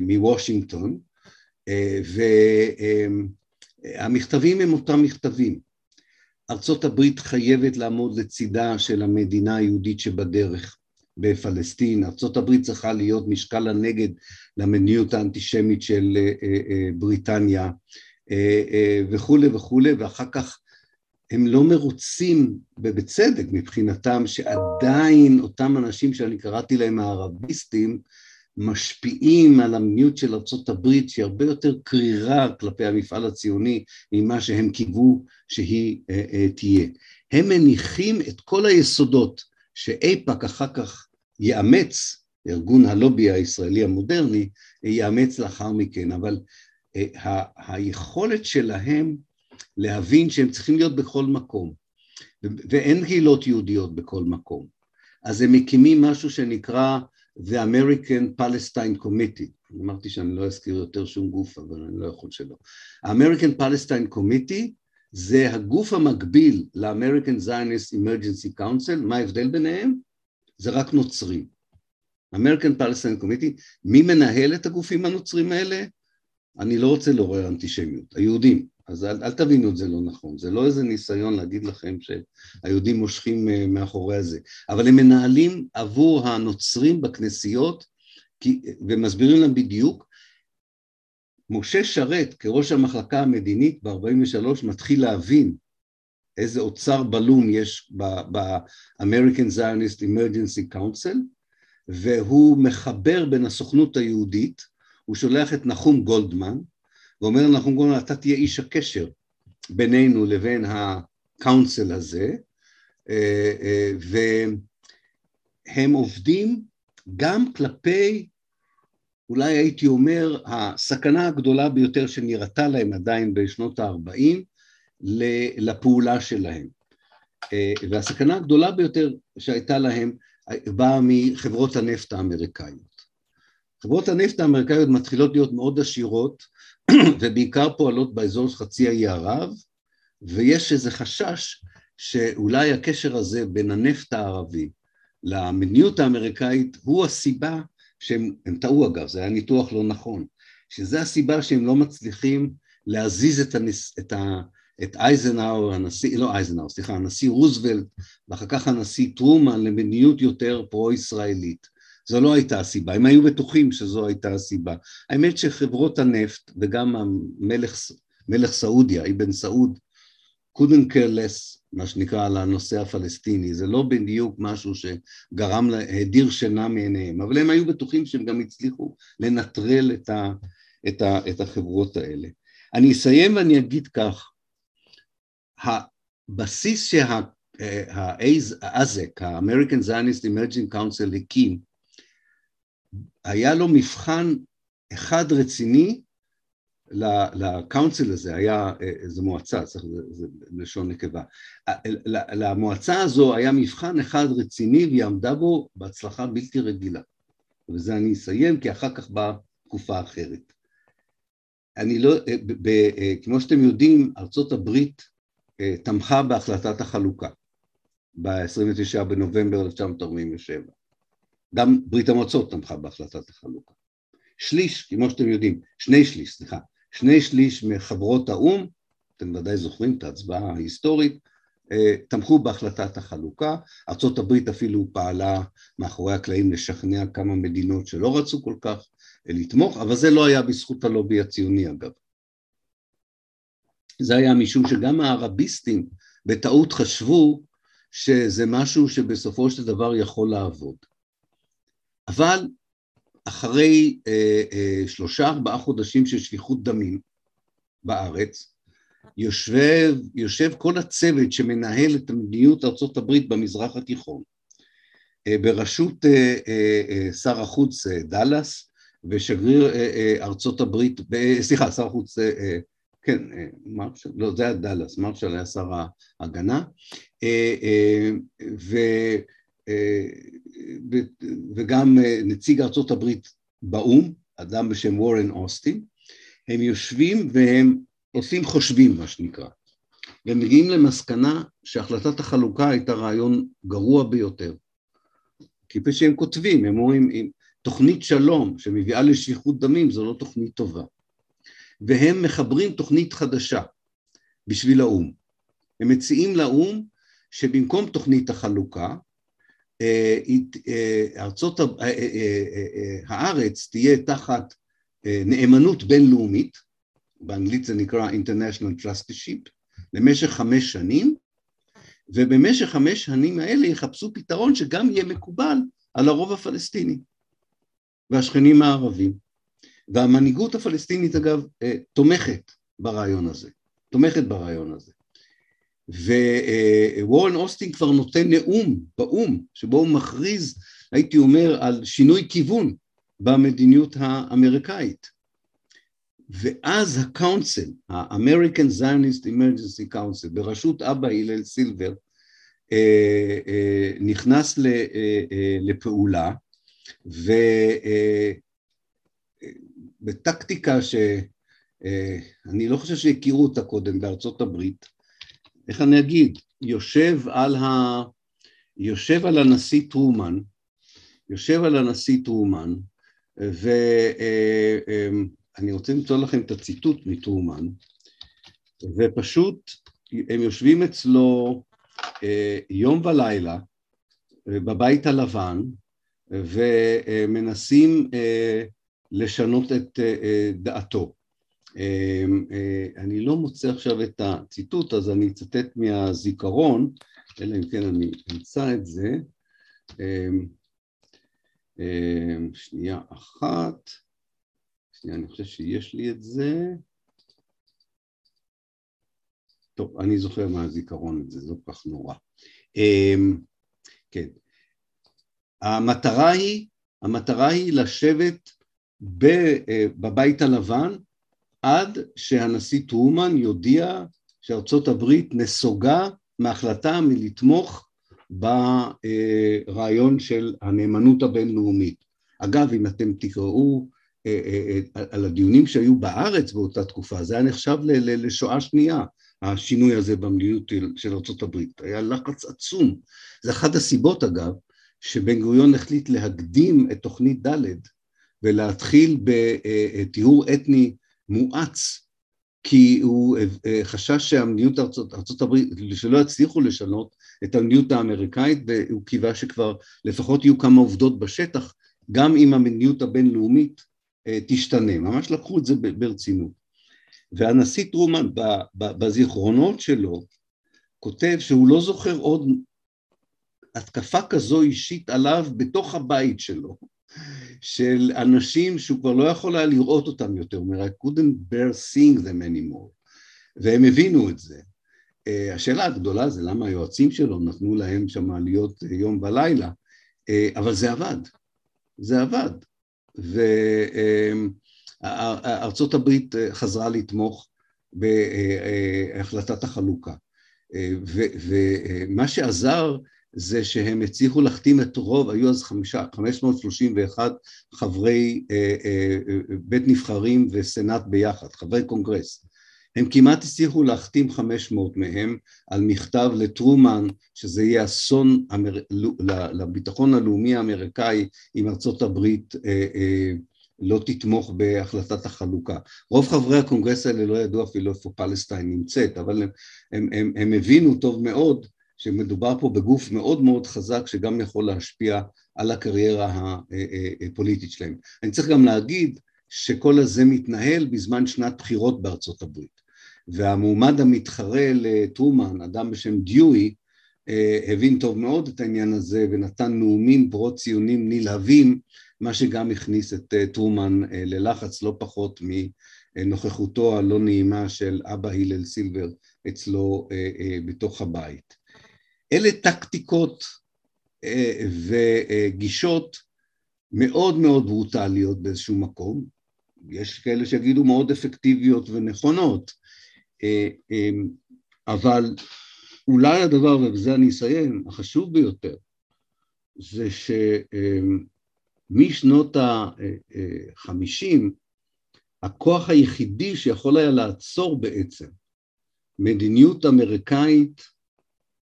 מוושינגטון, והמכתבים הם אותם מכתבים. ארצות הברית חייבת לעמוד לצידה של המדינה היהודית שבדרך. בפלסטין, ארה"ב צריכה להיות משקל הנגד למדיניות האנטישמית של אה, אה, אה, בריטניה וכולי וכולי, ואחר כך הם לא מרוצים, ובצדק מבחינתם, שעדיין אותם אנשים שאני קראתי להם הערביסטים, משפיעים על המדיניות של ארה"ב שהיא הרבה יותר קרירה כלפי המפעל הציוני ממה שהם קיוו שהיא תהיה. הם מניחים את כל היסודות שאיפא"ק אחר כך יאמץ, ארגון הלובי הישראלי המודרני, יאמץ לאחר מכן, אבל אה, היכולת שלהם להבין שהם צריכים להיות בכל מקום, ואין קהילות יהודיות בכל מקום, אז הם מקימים משהו שנקרא The American Palestine Committee, אמרתי שאני לא אזכיר יותר שום גוף, אבל אני לא יכול שלא. ה-American Palestine Committee זה הגוף המקביל ל-American Zionist Emergency Council, מה ההבדל ביניהם? זה רק נוצרים. American Palestine Committee, מי מנהל את הגופים הנוצרים האלה? אני לא רוצה לעורר אנטישמיות, היהודים, אז אל, אל תבינו את זה לא נכון, זה לא איזה ניסיון להגיד לכם שהיהודים מושכים אה, מאחורי הזה, אבל הם מנהלים עבור הנוצרים בכנסיות כי, ומסבירים להם בדיוק משה שרת כראש המחלקה המדינית ב-43 מתחיל להבין איזה אוצר בלום יש ב-American Zionist Emergency Council והוא מחבר בין הסוכנות היהודית, הוא שולח את נחום גולדמן ואומר לנחום גולדמן אתה תהיה איש הקשר בינינו לבין הקאונסל הזה אה, אה, והם עובדים גם כלפי אולי הייתי אומר, הסכנה הגדולה ביותר שנראתה להם עדיין בשנות ה-40 לפעולה שלהם. אה, והסכנה הגדולה ביותר שהייתה להם באה מחברות הנפט האמריקאיות. חברות הנפט האמריקאיות מתחילות להיות מאוד עשירות ובעיקר פועלות באזור חצי האי ערב ויש איזה חשש שאולי הקשר הזה בין הנפט הערבי למדיניות האמריקאית הוא הסיבה שהם טעו אגב, זה היה ניתוח לא נכון, שזה הסיבה שהם לא מצליחים להזיז את, הנס, את, ה, את אייזנהאואר, הנשיא, לא אייזנהאואר, סליחה, הנשיא רוזוולט ואחר כך הנשיא טרומן למדיניות יותר פרו-ישראלית. זו לא הייתה הסיבה, הם היו בטוחים שזו הייתה הסיבה. האמת שחברות הנפט וגם המלך מלך סעודיה, אבן סעוד, couldn't care less מה שנקרא, על הנושא הפלסטיני, זה לא בדיוק משהו שגרם, הדיר שינה מעיניהם, אבל הם היו בטוחים שהם גם הצליחו לנטרל את, ה, את, ה, את החברות האלה. אני אסיים ואני אגיד כך, הבסיס שהאזק, ה-American Zionist Emerging Council הקים, היה לו מבחן אחד רציני לקאונסל הזה היה איזו מועצה, צריך, זה, לשון נקבה, למועצה הזו היה מבחן אחד רציני והיא עמדה בו בהצלחה בלתי רגילה. וזה אני אסיים כי אחר כך באה תקופה אחרת. אני לא, ב, ב, כמו שאתם יודעים, ארצות הברית תמכה בהחלטת החלוקה ב-29 בנובמבר 1947. גם ברית המועצות תמכה בהחלטת החלוקה. שליש, כמו שאתם יודעים, שני שליש, סליחה, שני שליש מחברות האו"ם, אתם ודאי זוכרים את ההצבעה ההיסטורית, תמכו בהחלטת החלוקה, ארה"ב אפילו פעלה מאחורי הקלעים לשכנע כמה מדינות שלא רצו כל כך לתמוך, אבל זה לא היה בזכות הלובי הציוני אגב. זה היה משום שגם הערביסטים בטעות חשבו שזה משהו שבסופו של דבר יכול לעבוד. אבל אחרי אה, אה, שלושה ארבעה חודשים של שפיכות דמים בארץ, יושב, יושב כל הצוות שמנהל את מדיניות ארה"ב במזרח התיכון, אה, בראשות אה, אה, אה, שר החוץ אה, דאלאס ושגריר אה, אה, הברית, אה, סליחה, שר החוץ אה, אה, כן, אה, מרשל, לא, זה היה דאלאס, מרשל היה שר ההגנה, אה, אה, ו, וגם נציג ארצות הברית באו"ם, אדם בשם וורן אוסטין, הם יושבים והם עושים חושבים, מה שנקרא, והם מגיעים למסקנה שהחלטת החלוקה הייתה רעיון גרוע ביותר. כפי שהם כותבים, הם אומרים, תוכנית שלום שמביאה לשפיכות דמים זו לא תוכנית טובה. והם מחברים תוכנית חדשה בשביל האו"ם. הם מציעים לאו"ם שבמקום תוכנית החלוקה, אה, אה, ארצות אה, הארץ תהיה תחת נאמנות בינלאומית, באנגלית זה נקרא International Trusteeship, למשך חמש שנים, ובמשך חמש שנים האלה יחפשו פתרון שגם יהיה מקובל על הרוב הפלסטיני והשכנים הערבים. והמנהיגות הפלסטינית אגב אה, תומכת ברעיון הזה, תומכת ברעיון הזה. ווורן אוסטין כבר נותן נאום באו"ם, שבו הוא מכריז, הייתי אומר, על שינוי כיוון במדיניות האמריקאית. ואז הקאונסל, ה-American Zionist Emergency Council, בראשות אבא הלל סילבר, אה, אה, נכנס לפעולה, ו... בטקטיקה שאני לא חושב שהכירו אותה קודם בארצות הברית, איך אני אגיד, יושב על, ה... יושב על הנשיא טרומן, יושב על הנשיא טרומן, ואני רוצה למצוא לכם את הציטוט מטרומן, ופשוט הם יושבים אצלו אה, יום ולילה בבית הלבן, ומנסים אה, לשנות את אה, אה, דעתו. אמ, אה, אני לא מוצא עכשיו את הציטוט, אז אני אצטט מהזיכרון, אלא אם כן אני אמצא את זה. אמ, אמ, שנייה אחת, שנייה, אני חושב שיש לי את זה. טוב, אני זוכר מהזיכרון את זה, זה לא כל כך נורא. כן. המטרה היא, המטרה היא לשבת אה, בבית הלבן עד שהנשיא טרומן יודיע שארצות הברית נסוגה מהחלטה מלתמוך ברעיון של הנאמנות הבינלאומית. אגב, אם אתם תקראו אה, אה, על הדיונים שהיו בארץ באותה תקופה, זה היה נחשב לשואה שנייה, השינוי הזה במדיניות של ארה"ב. היה לחץ עצום. זה אחת הסיבות, אגב, שבן גוריון החליט להקדים את תוכנית ד' ולהתחיל בטיהור אתני מואץ, כי הוא אה, חשש שהמדיניות ארצות, ארצות הברית, שלא יצליחו לשנות את המדיניות האמריקאית, והוא קיווה שכבר לפחות יהיו כמה עובדות בשטח, גם אם המדיניות הבינלאומית אה, תשתנה. ממש לקחו את זה ברצינות. והנשיא טרומן בזיכרונות שלו כותב שהוא לא זוכר עוד התקפה כזו אישית עליו בתוך הבית שלו. של אנשים שהוא כבר לא יכול היה לראות אותם יותר, הוא אומר, I couldn't bear seeing them anymore, והם הבינו את זה. Uh, השאלה הגדולה זה למה היועצים שלו נתנו להם שם להיות uh, יום ולילה, uh, אבל זה עבד, זה עבד, וארצות הברית חזרה לתמוך בהחלטת החלוקה, ומה שעזר זה שהם הצליחו להחתים את רוב, היו אז חמישה, 531 חברי אה, אה, אה, בית נבחרים וסנאט ביחד, חברי קונגרס. הם כמעט הצליחו להחתים 500 מהם על מכתב לטרומן שזה יהיה אסון אמר... לביטחון הלאומי האמריקאי אם ארצות הברית אה, אה, לא תתמוך בהחלטת החלוקה. רוב חברי הקונגרס האלה לא ידעו אפילו איפה פלסטיין נמצאת, אבל הם, הם, הם, הם הבינו טוב מאוד שמדובר פה בגוף מאוד מאוד חזק שגם יכול להשפיע על הקריירה הפוליטית שלהם. אני צריך גם להגיד שכל הזה מתנהל בזמן שנת בחירות בארצות הברית, והמועמד המתחרה לטרומן, אדם בשם דיואי, הבין טוב מאוד את העניין הזה ונתן נאומים פרו ציונים נלהבים, מה שגם הכניס את טרומן ללחץ לא פחות מנוכחותו הלא נעימה של אבא הלל סילבר אצלו בתוך הבית. אלה טקטיקות וגישות מאוד מאוד ברוטליות באיזשהו מקום, יש כאלה שיגידו מאוד אפקטיביות ונכונות, אבל אולי הדבר, ובזה אני אסיים, החשוב ביותר, זה שמשנות החמישים, הכוח היחידי שיכול היה לעצור בעצם מדיניות אמריקאית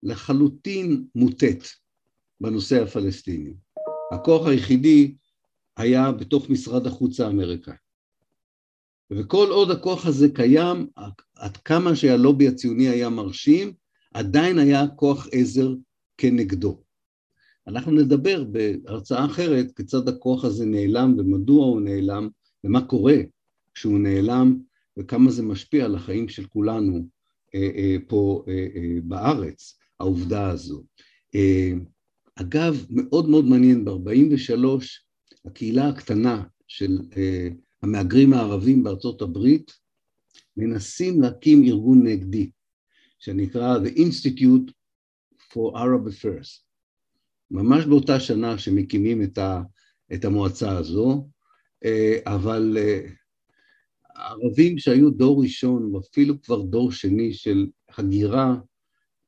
לחלוטין מוטט בנושא הפלסטיני. הכוח היחידי היה בתוך משרד החוץ האמריקאי. וכל עוד הכוח הזה קיים, עד כמה שהלובי הציוני היה מרשים, עדיין היה כוח עזר כנגדו. אנחנו נדבר בהרצאה אחרת כיצד הכוח הזה נעלם ומדוע הוא נעלם ומה קורה כשהוא נעלם וכמה זה משפיע על החיים של כולנו אה, אה, פה אה, בארץ, העובדה הזו. אגב, מאוד מאוד מעניין, ב-43 הקהילה הקטנה של המהגרים הערבים בארצות הברית מנסים להקים ארגון נגדי שנקרא The Institute for Arab Affairs. ממש באותה שנה שמקימים את, ה, את המועצה הזו, אבל הערבים שהיו דור ראשון, ואפילו כבר דור שני של הגירה,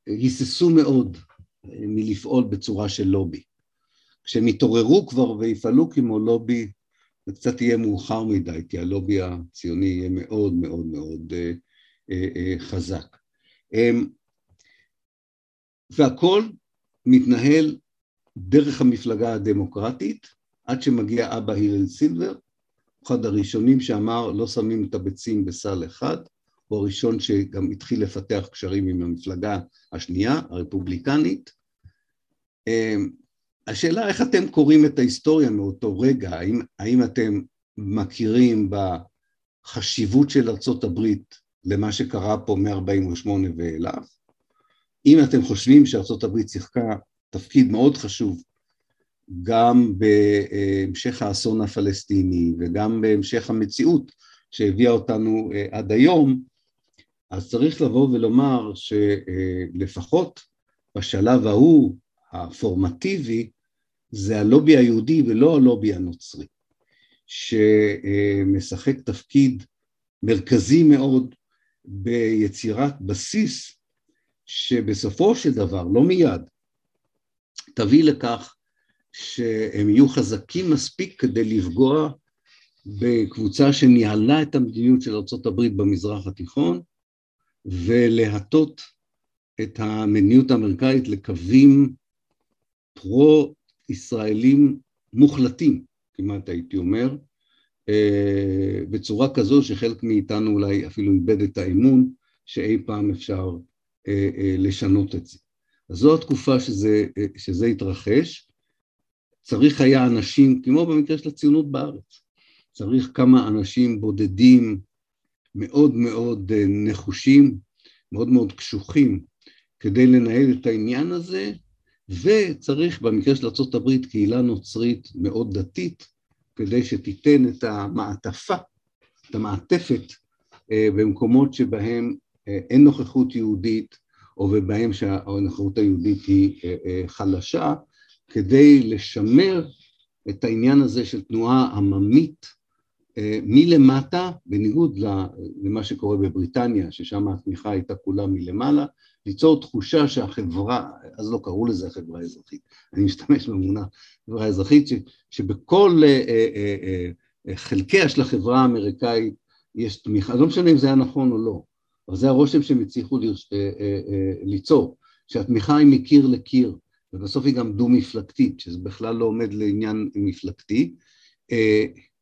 היססו מאוד מלפעול בצורה של לובי. כשהם יתעוררו כבר ויפעלו כמו לובי, זה קצת יהיה מאוחר מדי, כי הלובי הציוני יהיה מאוד מאוד מאוד אה, אה, אה, חזק. אה, והכל מתנהל דרך המפלגה הדמוקרטית, עד שמגיע אבא הלל סילבר, אחד הראשונים שאמר לא שמים את הביצים בסל אחד, הוא הראשון שגם התחיל לפתח קשרים עם המפלגה השנייה, הרפובליקנית. אמ, השאלה איך אתם קוראים את ההיסטוריה מאותו רגע, האם, האם אתם מכירים בחשיבות של ארצות הברית למה שקרה פה מ-48 ואילך, אם אתם חושבים שארצות הברית שיחקה תפקיד מאוד חשוב גם בהמשך האסון הפלסטיני וגם בהמשך המציאות שהביאה אותנו אה, עד היום, אז צריך לבוא ולומר שלפחות בשלב ההוא, הפורמטיבי, זה הלובי היהודי ולא הלובי הנוצרי, שמשחק תפקיד מרכזי מאוד ביצירת בסיס שבסופו של דבר, לא מיד, תביא לכך שהם יהיו חזקים מספיק כדי לפגוע בקבוצה שניהלה את המדיניות של ארה"ב במזרח התיכון ולהטות את המדיניות האמריקאית לקווים פרו-ישראלים מוחלטים, כמעט הייתי אומר, אה, בצורה כזו שחלק מאיתנו אולי אפילו איבד את האמון שאי פעם אפשר אה, אה, לשנות את זה. אז זו התקופה שזה, שזה התרחש, צריך היה אנשים, כמו במקרה של הציונות בארץ, צריך כמה אנשים בודדים מאוד מאוד אה, נחושים, מאוד מאוד קשוחים, כדי לנהל את העניין הזה, וצריך במקרה של ארה"ב קהילה נוצרית מאוד דתית, כדי שתיתן את המעטפה, את המעטפת אה, במקומות שבהם אה, אין נוכחות יהודית, או ובהם שהנוכחות היהודית היא חלשה, כדי לשמר את העניין הזה של תנועה עממית מלמטה, בניגוד למה שקורה בבריטניה, ששם התמיכה הייתה כולה מלמעלה, ליצור תחושה שהחברה, אז לא קראו לזה החברה האזרחית, אני משתמש במונח חברה אזרחית, ש, שבכל אה, אה, חלקיה של החברה האמריקאית יש תמיכה, לא משנה אם זה היה נכון או לא, אבל זה הרושם שהם הצליחו ליצור, שהתמיכה היא מקיר לקיר, ובסוף היא גם דו-מפלגתית, שזה בכלל לא עומד לעניין מפלגתי.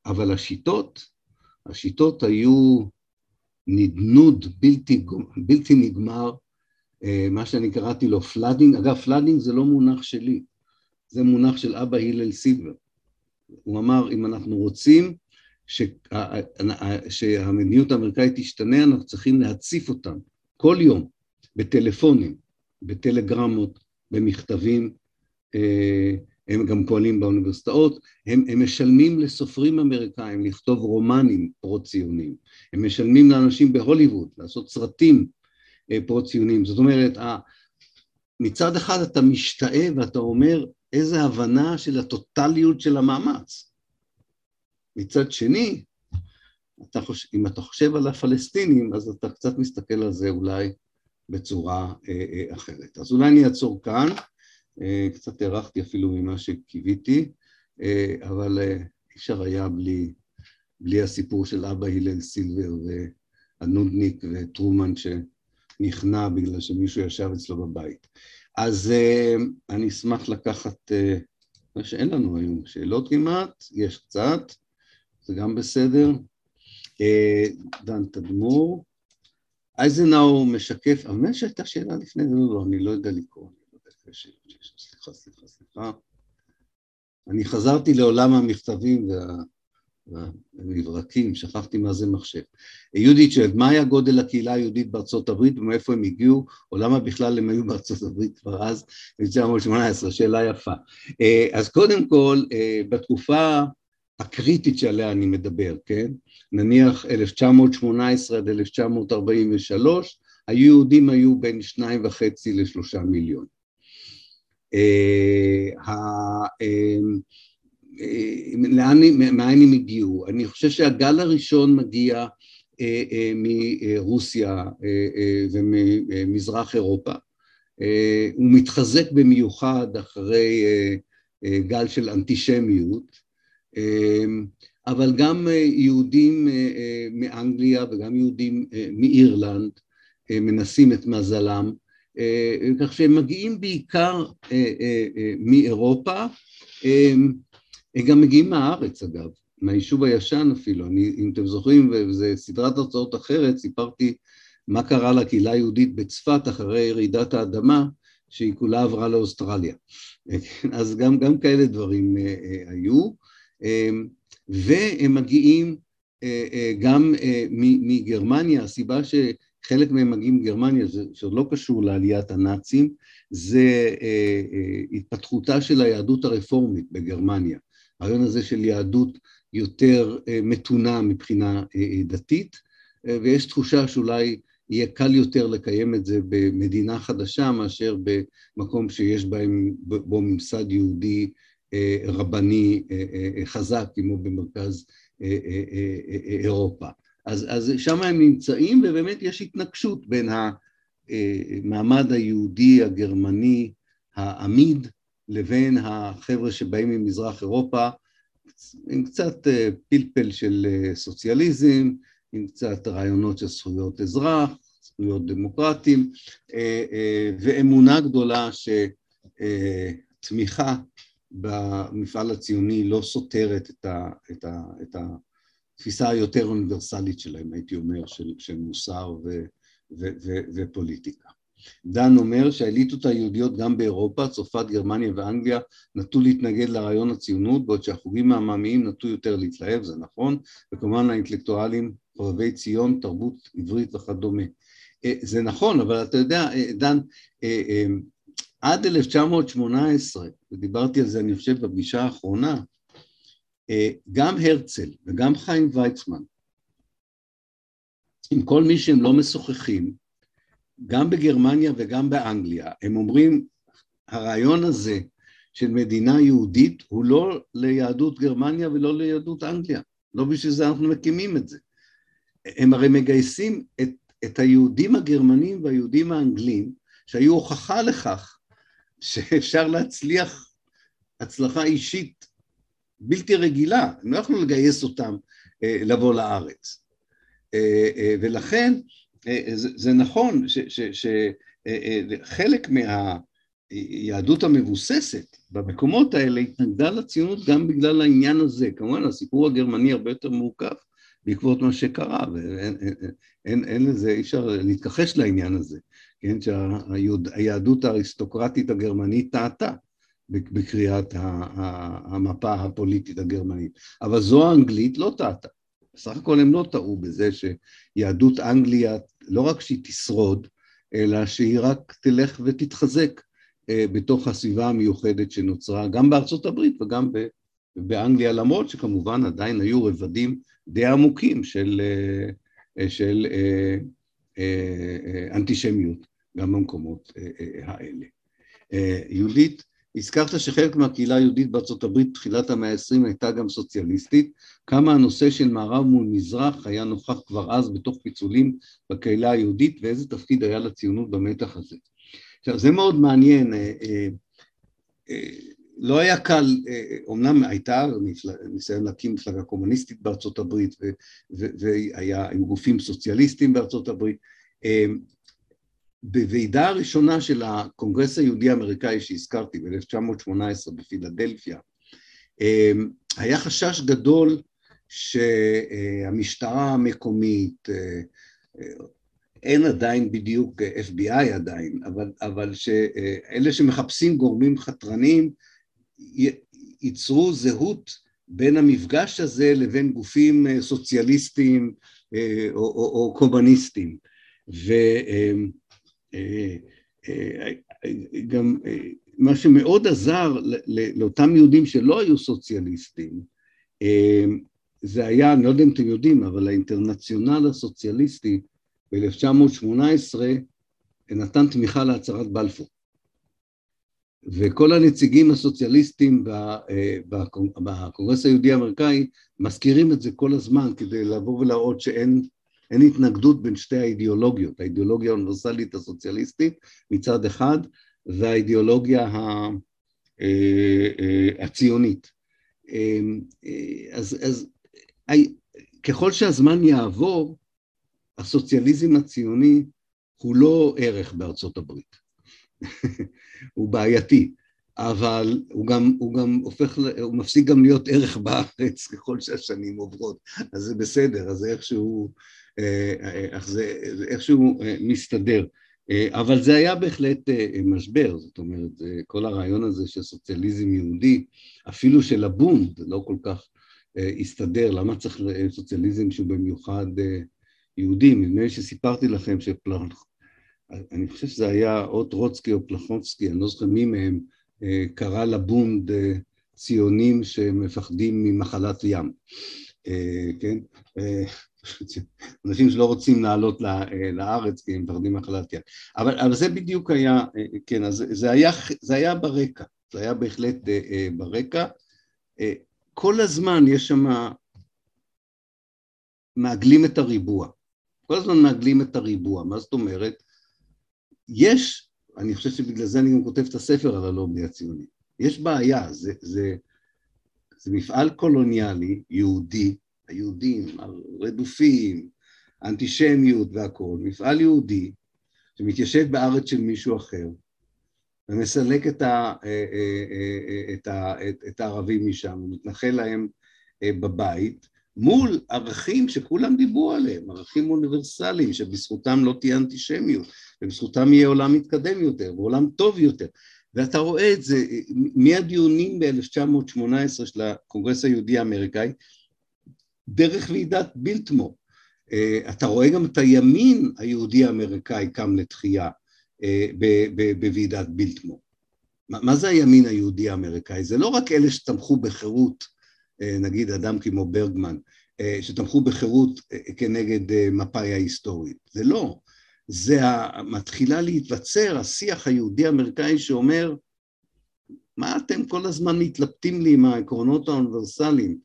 אבל השיטות, השיטות היו נדנוד בלתי, בלתי נגמר, אה, מה שאני קראתי לו flooding, אגב flooding זה לא מונח שלי, זה מונח של אבא הלל סילבר. הוא אמר אם אנחנו רוצים שה, שהמדיניות האמריקאית תשתנה, אנחנו צריכים להציף אותם כל יום בטלפונים, בטלגרמות, במכתבים, אה, הם גם פועלים באוניברסיטאות, הם, הם משלמים לסופרים אמריקאים לכתוב רומנים פרו-ציונים, הם משלמים לאנשים בהוליווד לעשות סרטים אה, פרו-ציונים, זאת אומרת, מצד אחד אתה משתאה ואתה אומר איזה הבנה של הטוטליות של המאמץ. מצד שני, אתה חושב, אם אתה חושב על הפלסטינים, אז אתה קצת מסתכל על זה אולי בצורה אה, אה, אחרת. אז אולי אני אעצור כאן. אה, קצת הארכתי אפילו ממה שקיוויתי, אה, אבל אה, אי אפשר היה בלי, בלי הסיפור של אבא הלל סילבר והנודניק וטרומן שנכנע בגלל שמישהו ישב אצלו בבית. אז אני אשמח לקחת, מה שאין לנו היום שאלות כמעט, יש קצת, זה גם בסדר. דן תדמור. אייזנאו משקף, אבל שהייתה שאלה לפני זה, לא, לא, אני לא יודע לקרוא. סליחה, סליחה, סליחה. אני חזרתי לעולם המכתבים והמברקים, שכחתי מה זה מחשב. יהודית שואלת, מה היה גודל הקהילה היהודית בארצות הברית ומאיפה הם הגיעו, או למה בכלל הם היו בארצות הברית כבר אז, ב-1918, שאלה יפה. אה, אז קודם כל, אה, בתקופה הקריטית שעליה אני מדבר, כן? נניח 1918 עד 1943, היהודים היו בין שניים וחצי לשלושה מיליון. אה, אה, לאן, מאין הם הגיעו? אני חושב שהגל הראשון מגיע אה, מרוסיה וממזרח אירופה. הוא מתחזק במיוחד אחרי גל של אנטישמיות, אבל גם יהודים מאנגליה וגם יהודים מאירלנד מנסים את מזלם. אה, כך שהם מגיעים בעיקר אה, אה, מאירופה, הם גם מגיעים מהארץ אגב, מהיישוב הישן אפילו, אני, אם אתם זוכרים, וזו סדרת הרצאות אחרת, סיפרתי מה קרה לקהילה היהודית בצפת אחרי רעידת האדמה, שהיא כולה עברה לאוסטרליה. אז גם, גם כאלה דברים היו, והם מגיעים גם מגרמניה, הסיבה ש... חלק מהם מגיעים מגרמניה, שעוד לא קשור לעליית הנאצים, זה אה, אה, התפתחותה של היהדות הרפורמית בגרמניה. הרעיון הזה של יהדות יותר אה, מתונה מבחינה דתית, ויש תחושה שאולי יהיה קל יותר לקיים את זה במדינה חדשה מאשר במקום שיש בהם, בו ממסד יהודי רבני חזק, כמו במרכז אירופה. אז, אז שם הם נמצאים, ובאמת יש התנגשות בין המעמד היהודי הגרמני העמיד לבין החבר'ה שבאים ממזרח אירופה, עם קצת אה, פלפל של אה, סוציאליזם, עם קצת רעיונות של זכויות אזרח, זכויות דמוקרטיים, אה, ואמונה גדולה שתמיכה במפעל הציוני לא סותרת את, ה, את, ה, את ה, התפיסה היותר אוניברסלית שלהם, הייתי אומר, של, של מוסר ו, ו, ו, ופוליטיקה. דן אומר שהאליטות היהודיות גם באירופה, צרפת, גרמניה ואנגליה, נטו להתנגד לרעיון הציונות, בעוד שהחוגים העממיים נטו יותר להתלהב, זה נכון, וכמובן האינטלקטואלים, חובבי ציון, תרבות עברית וכדומה. אה, זה נכון, אבל אתה יודע, אה, דן, אה, עד 1918, ודיברתי על זה אני חושב בפגישה האחרונה, גם הרצל וגם חיים ויצמן, עם כל מי שהם לא משוחחים, גם בגרמניה וגם באנגליה, הם אומרים, הרעיון הזה של מדינה יהודית הוא לא ליהדות גרמניה ולא ליהדות אנגליה, לא בשביל זה אנחנו מקימים את זה. הם הרי מגייסים את, את היהודים הגרמנים והיהודים האנגלים, שהיו הוכחה לכך שאפשר להצליח הצלחה אישית בלתי רגילה, הם לא יכלו לגייס אותם אה, לבוא לארץ. אה, אה, ולכן זה, נכון שחלק מה... היהדות המבוססת במקומות האלה התנגדה לציונות גם בגלל העניין הזה. כמובן הסיפור הגרמני הרבה יותר מורכב בעקבות מה שקרה, ואין אין, אין, אין לזה, אי אפשר להתכחש לעניין הזה, כן, שהיהדות האריסטוקרטית הגרמנית טעתה בקריאת המפה הפוליטית הגרמנית, אבל זו האנגלית לא טעתה. בסך הכל הם לא טעו בזה שיהדות אנגליה, לא רק שהיא תשרוד, אלא שהיא רק תלך ותתחזק אה, בתוך הסביבה המיוחדת שנוצרה גם בארצות הברית וגם באנגליה, למרות שכמובן עדיין היו רבדים די עמוקים של, אה, של אה, אנטישמיות גם במקומות האלה. יהודית, הזכרת שחלק מהקהילה היהודית בארצות הברית בתחילת המאה ה-20 הייתה גם סוציאליסטית, כמה הנושא של מערב מול מזרח היה נוכח כבר אז בתוך פיצולים בקהילה היהודית ואיזה תפקיד היה לציונות במתח הזה. עכשיו זה מאוד מעניין, אה, אה, אה, לא היה קל, אומנם הייתה ניסיון להקים מפלגה קומוניסטית בארצות הברית והיה עם גופים סוציאליסטיים בארצות הברית, בוועידה הראשונה של הקונגרס היהודי האמריקאי שהזכרתי ב-1918 בפילדלפיה, היה חשש גדול שהמשטרה המקומית, אין עדיין בדיוק FBI עדיין, אבל, אבל שאלה שמחפשים גורמים חתרניים ייצרו זהות בין המפגש הזה לבין גופים סוציאליסטיים או, או, או קומוניסטיים. וגם מה שמאוד עזר לאותם יהודים שלא היו סוציאליסטים, זה היה, אני לא יודע אם אתם יודעים, אבל האינטרנציונל הסוציאליסטי ב-1918 נתן תמיכה להצהרת בלפור. וכל הנציגים הסוציאליסטים בקונגרס היהודי האמריקאי מזכירים את זה כל הזמן כדי לבוא ולהראות שאין התנגדות בין שתי האידיאולוגיות, האידיאולוגיה האוניברסלית הסוציאליסטית מצד אחד והאידיאולוגיה אה, אה, הציונית. אה, אז, אז ככל שהזמן יעבור, הסוציאליזם הציוני הוא לא ערך בארצות הברית, הוא בעייתי, אבל הוא גם, הוא גם הופך, הוא מפסיק גם להיות ערך בארץ ככל שהשנים עוברות, אז זה בסדר, אז איכשהו, אה, איך זה, איכשהו אה, מסתדר. אה, אבל זה היה בהחלט משבר, זאת אומרת, כל הרעיון הזה של סוציאליזם יהודי, אפילו של הבונד, לא כל כך הסתדר, למה צריך סוציאליזם שהוא במיוחד יהודים, נדמה לי שסיפרתי לכם שפלח... אני חושב שזה היה או טרוצקי או פלחובסקי, אני לא זוכר מי מהם, אה, קרא לבונד אה, ציונים שמפחדים ממחלת ים, אה, כן? אנשים שלא רוצים לעלות לארץ כי הם מפחדים ממחלת ים. אבל, אבל זה בדיוק היה, כן, אז זה היה, זה היה ברקע, זה היה בהחלט ברקע. כל הזמן יש שם מעגלים את הריבוע. כל הזמן מעגלים את הריבוע, מה זאת אומרת? יש, אני חושב שבגלל זה אני גם כותב את הספר על הלובי הציוני, יש בעיה, זה, זה, זה מפעל קולוניאלי, יהודי, היהודים רדופים, אנטישמיות והכול, מפעל יהודי שמתיישב בארץ של מישהו אחר ומסלק את, ה, אה, אה, אה, את, ה, את, את הערבים משם, ומתנחל להם בבית, מול ערכים שכולם דיברו עליהם, ערכים אוניברסליים שבזכותם לא תהיה אנטישמיות ובזכותם יהיה עולם מתקדם יותר ועולם טוב יותר. ואתה רואה את זה מהדיונים ב-1918 של הקונגרס היהודי האמריקאי דרך ועידת בילטמו אה, אתה רואה גם את הימין היהודי האמריקאי קם לתחייה אה, בוועידת בילטמו מה זה הימין היהודי האמריקאי? זה לא רק אלה שתמכו בחירות אה, נגיד אדם כמו ברגמן, שתמכו בחירות כנגד מפא"י ההיסטורית. זה לא. זה מתחילה להתבצר השיח היהודי-אמריקאי שאומר, מה אתם כל הזמן מתלבטים לי עם העקרונות האוניברסליים?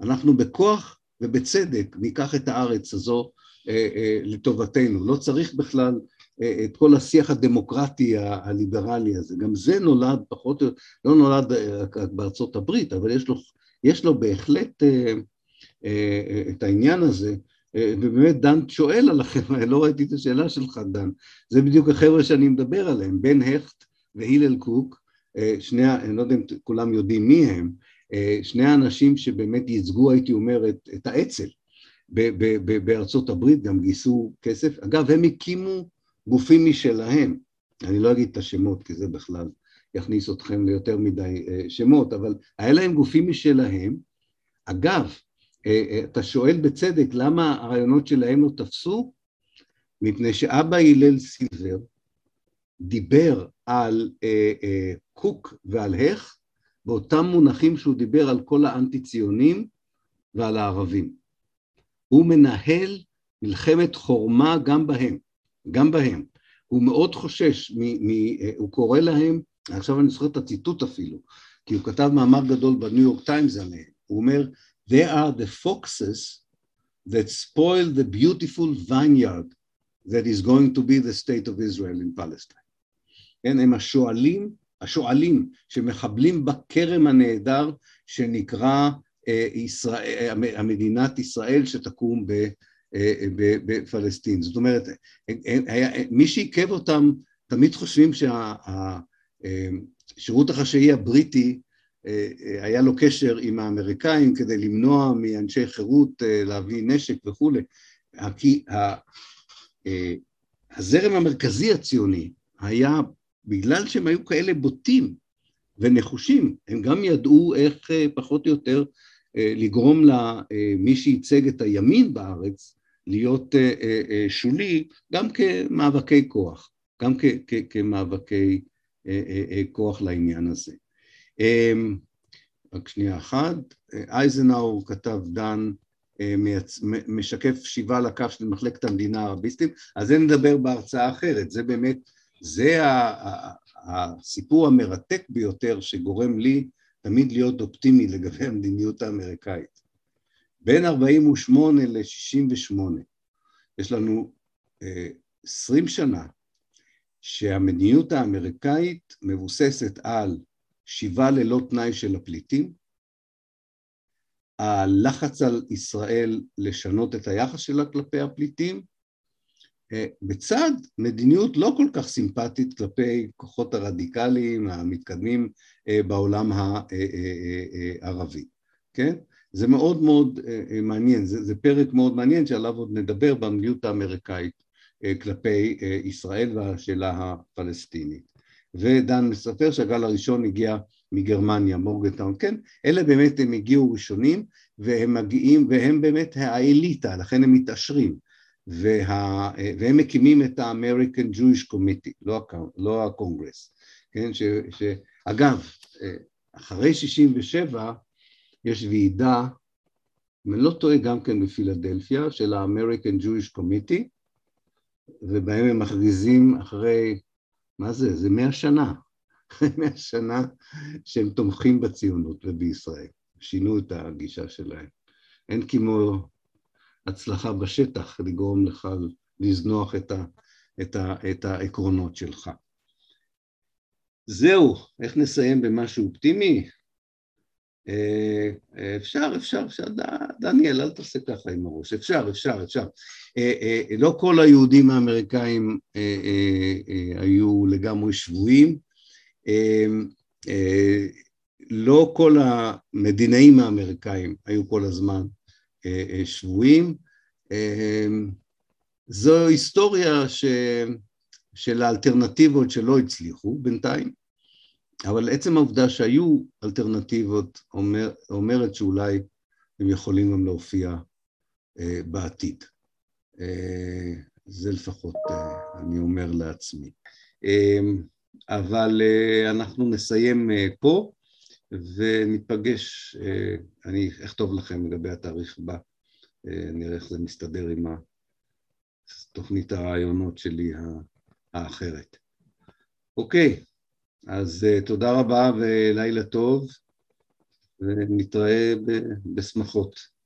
אנחנו בכוח ובצדק ניקח את הארץ הזו לטובתנו. לא צריך בכלל את כל השיח הדמוקרטי הליברלי הזה. גם זה נולד פחות, לא נולד רק בארצות הברית, אבל יש לו יש לו בהחלט אה, אה, את העניין הזה, אה, ובאמת דן שואל עליכם, לא ראיתי את השאלה שלך דן, זה בדיוק החבר'ה שאני מדבר עליהם, בן הכט והילל קוק, שני, אני לא יודע אם כולם יודעים מי הם, שני האנשים שבאמת ייצגו, הייתי אומר, את, את האצ"ל בארצות הברית, גם גייסו כסף. אגב, הם הקימו גופים משלהם, אני לא אגיד את השמות כי זה בכלל יכניס אתכם ליותר מדי שמות, אבל היה להם גופים משלהם. אגב, אתה שואל בצדק למה הרעיונות שלהם לא תפסו? מפני שאבא הלל סילבר דיבר על אה, אה, קוק ועל הך באותם מונחים שהוא דיבר על כל האנטי-ציונים ועל הערבים. הוא מנהל מלחמת חורמה גם בהם, גם בהם. הוא מאוד חושש, מ, מ, אה, הוא קורא להם, עכשיו אני זוכר את הציטוט אפילו, כי הוא כתב מאמר גדול בניו יורק טיימס עליהם, הוא אומר, They are the foxes that spoil the beautiful vineyard that is going to be the state of Israel in Palestine. כן, הם השואלים, השואלים שמחבלים בכרם הנהדר שנקרא אה, ישראל, המדינת ישראל שתקום אה, בפלסטין. זאת אומרת, מי שעיכב אותם, תמיד חושבים שהשירות החשאי הבריטי אה, היה לו קשר עם האמריקאים כדי למנוע מאנשי חירות להביא נשק וכולי, כי הזרם המרכזי הציוני היה, בגלל שהם היו כאלה בוטים ונחושים, הם גם ידעו איך אה, פחות או יותר אה, לגרום למי שייצג את הימין בארץ להיות אה, שולי, גם כמאבקי כוח, גם כמאבקי כוח לעניין הזה. רק שנייה אחת, אייזנאור כתב דן משקף שיבה לקו של מחלקת המדינה הערביסטים, אז זה נדבר בהרצאה אחרת, זה באמת, זה הסיפור המרתק ביותר שגורם לי תמיד להיות אופטימי לגבי המדיניות האמריקאית. בין 48 ל-68 יש לנו עשרים שנה שהמדיניות האמריקאית מבוססת על שיבה ללא תנאי של הפליטים, הלחץ על ישראל לשנות את היחס שלה כלפי הפליטים, אה, בצד מדיניות לא כל כך סימפטית כלפי כוחות הרדיקליים המתקדמים אה, בעולם הערבי, כן? זה מאוד מאוד אה, מעניין, זה, זה פרק מאוד מעניין שעליו עוד נדבר במדיניות האמריקאית כלפי ישראל והשאלה הפלסטינית. ודן מספר שהגל הראשון הגיע מגרמניה, מורגנטאון, כן, אלה באמת הם הגיעו ראשונים והם מגיעים, והם באמת האליטה, לכן הם מתעשרים, וה, והם מקימים את ה-American Jewish Committee, לא, לא הקונגרס, כן, ש, שאגב, אחרי 67' יש ועידה, אם אני לא טועה גם כן בפילדלפיה, של ה-American Jewish Committee, ובהם הם מכריזים אחרי, מה זה? זה מאה שנה, מהשנה שהם תומכים בציונות ובישראל, שינו את הגישה שלהם. אין כמו הצלחה בשטח לגרום לך לזנוח את, ה, את, ה, את העקרונות שלך. זהו, איך נסיים במשהו אופטימי? אה, אפשר, אפשר, אפשר, דניאל, אל תעשה ככה עם הראש, אפשר, אפשר, אפשר. אה, אה, לא כל היהודים האמריקאים היו לגמרי שבויים, לא כל המדינאים האמריקאים היו כל הזמן שבויים. אמ, זו היסטוריה ש... של האלטרנטיבות שלא הצליחו בינתיים, אבל עצם העובדה שהיו אלטרנטיבות אומר, אומרת שאולי הם יכולים גם להופיע בעתיד. זה לפחות אני אומר לעצמי. אבל אה, אנחנו נסיים אה, פה וניפגש, אה, אני אכתוב לכם לגבי התאריך הבא, נראה איך זה מסתדר עם תוכנית הרעיונות שלי האחרת. אוקיי, אז תודה רבה ולילה טוב ונתראה בשמחות.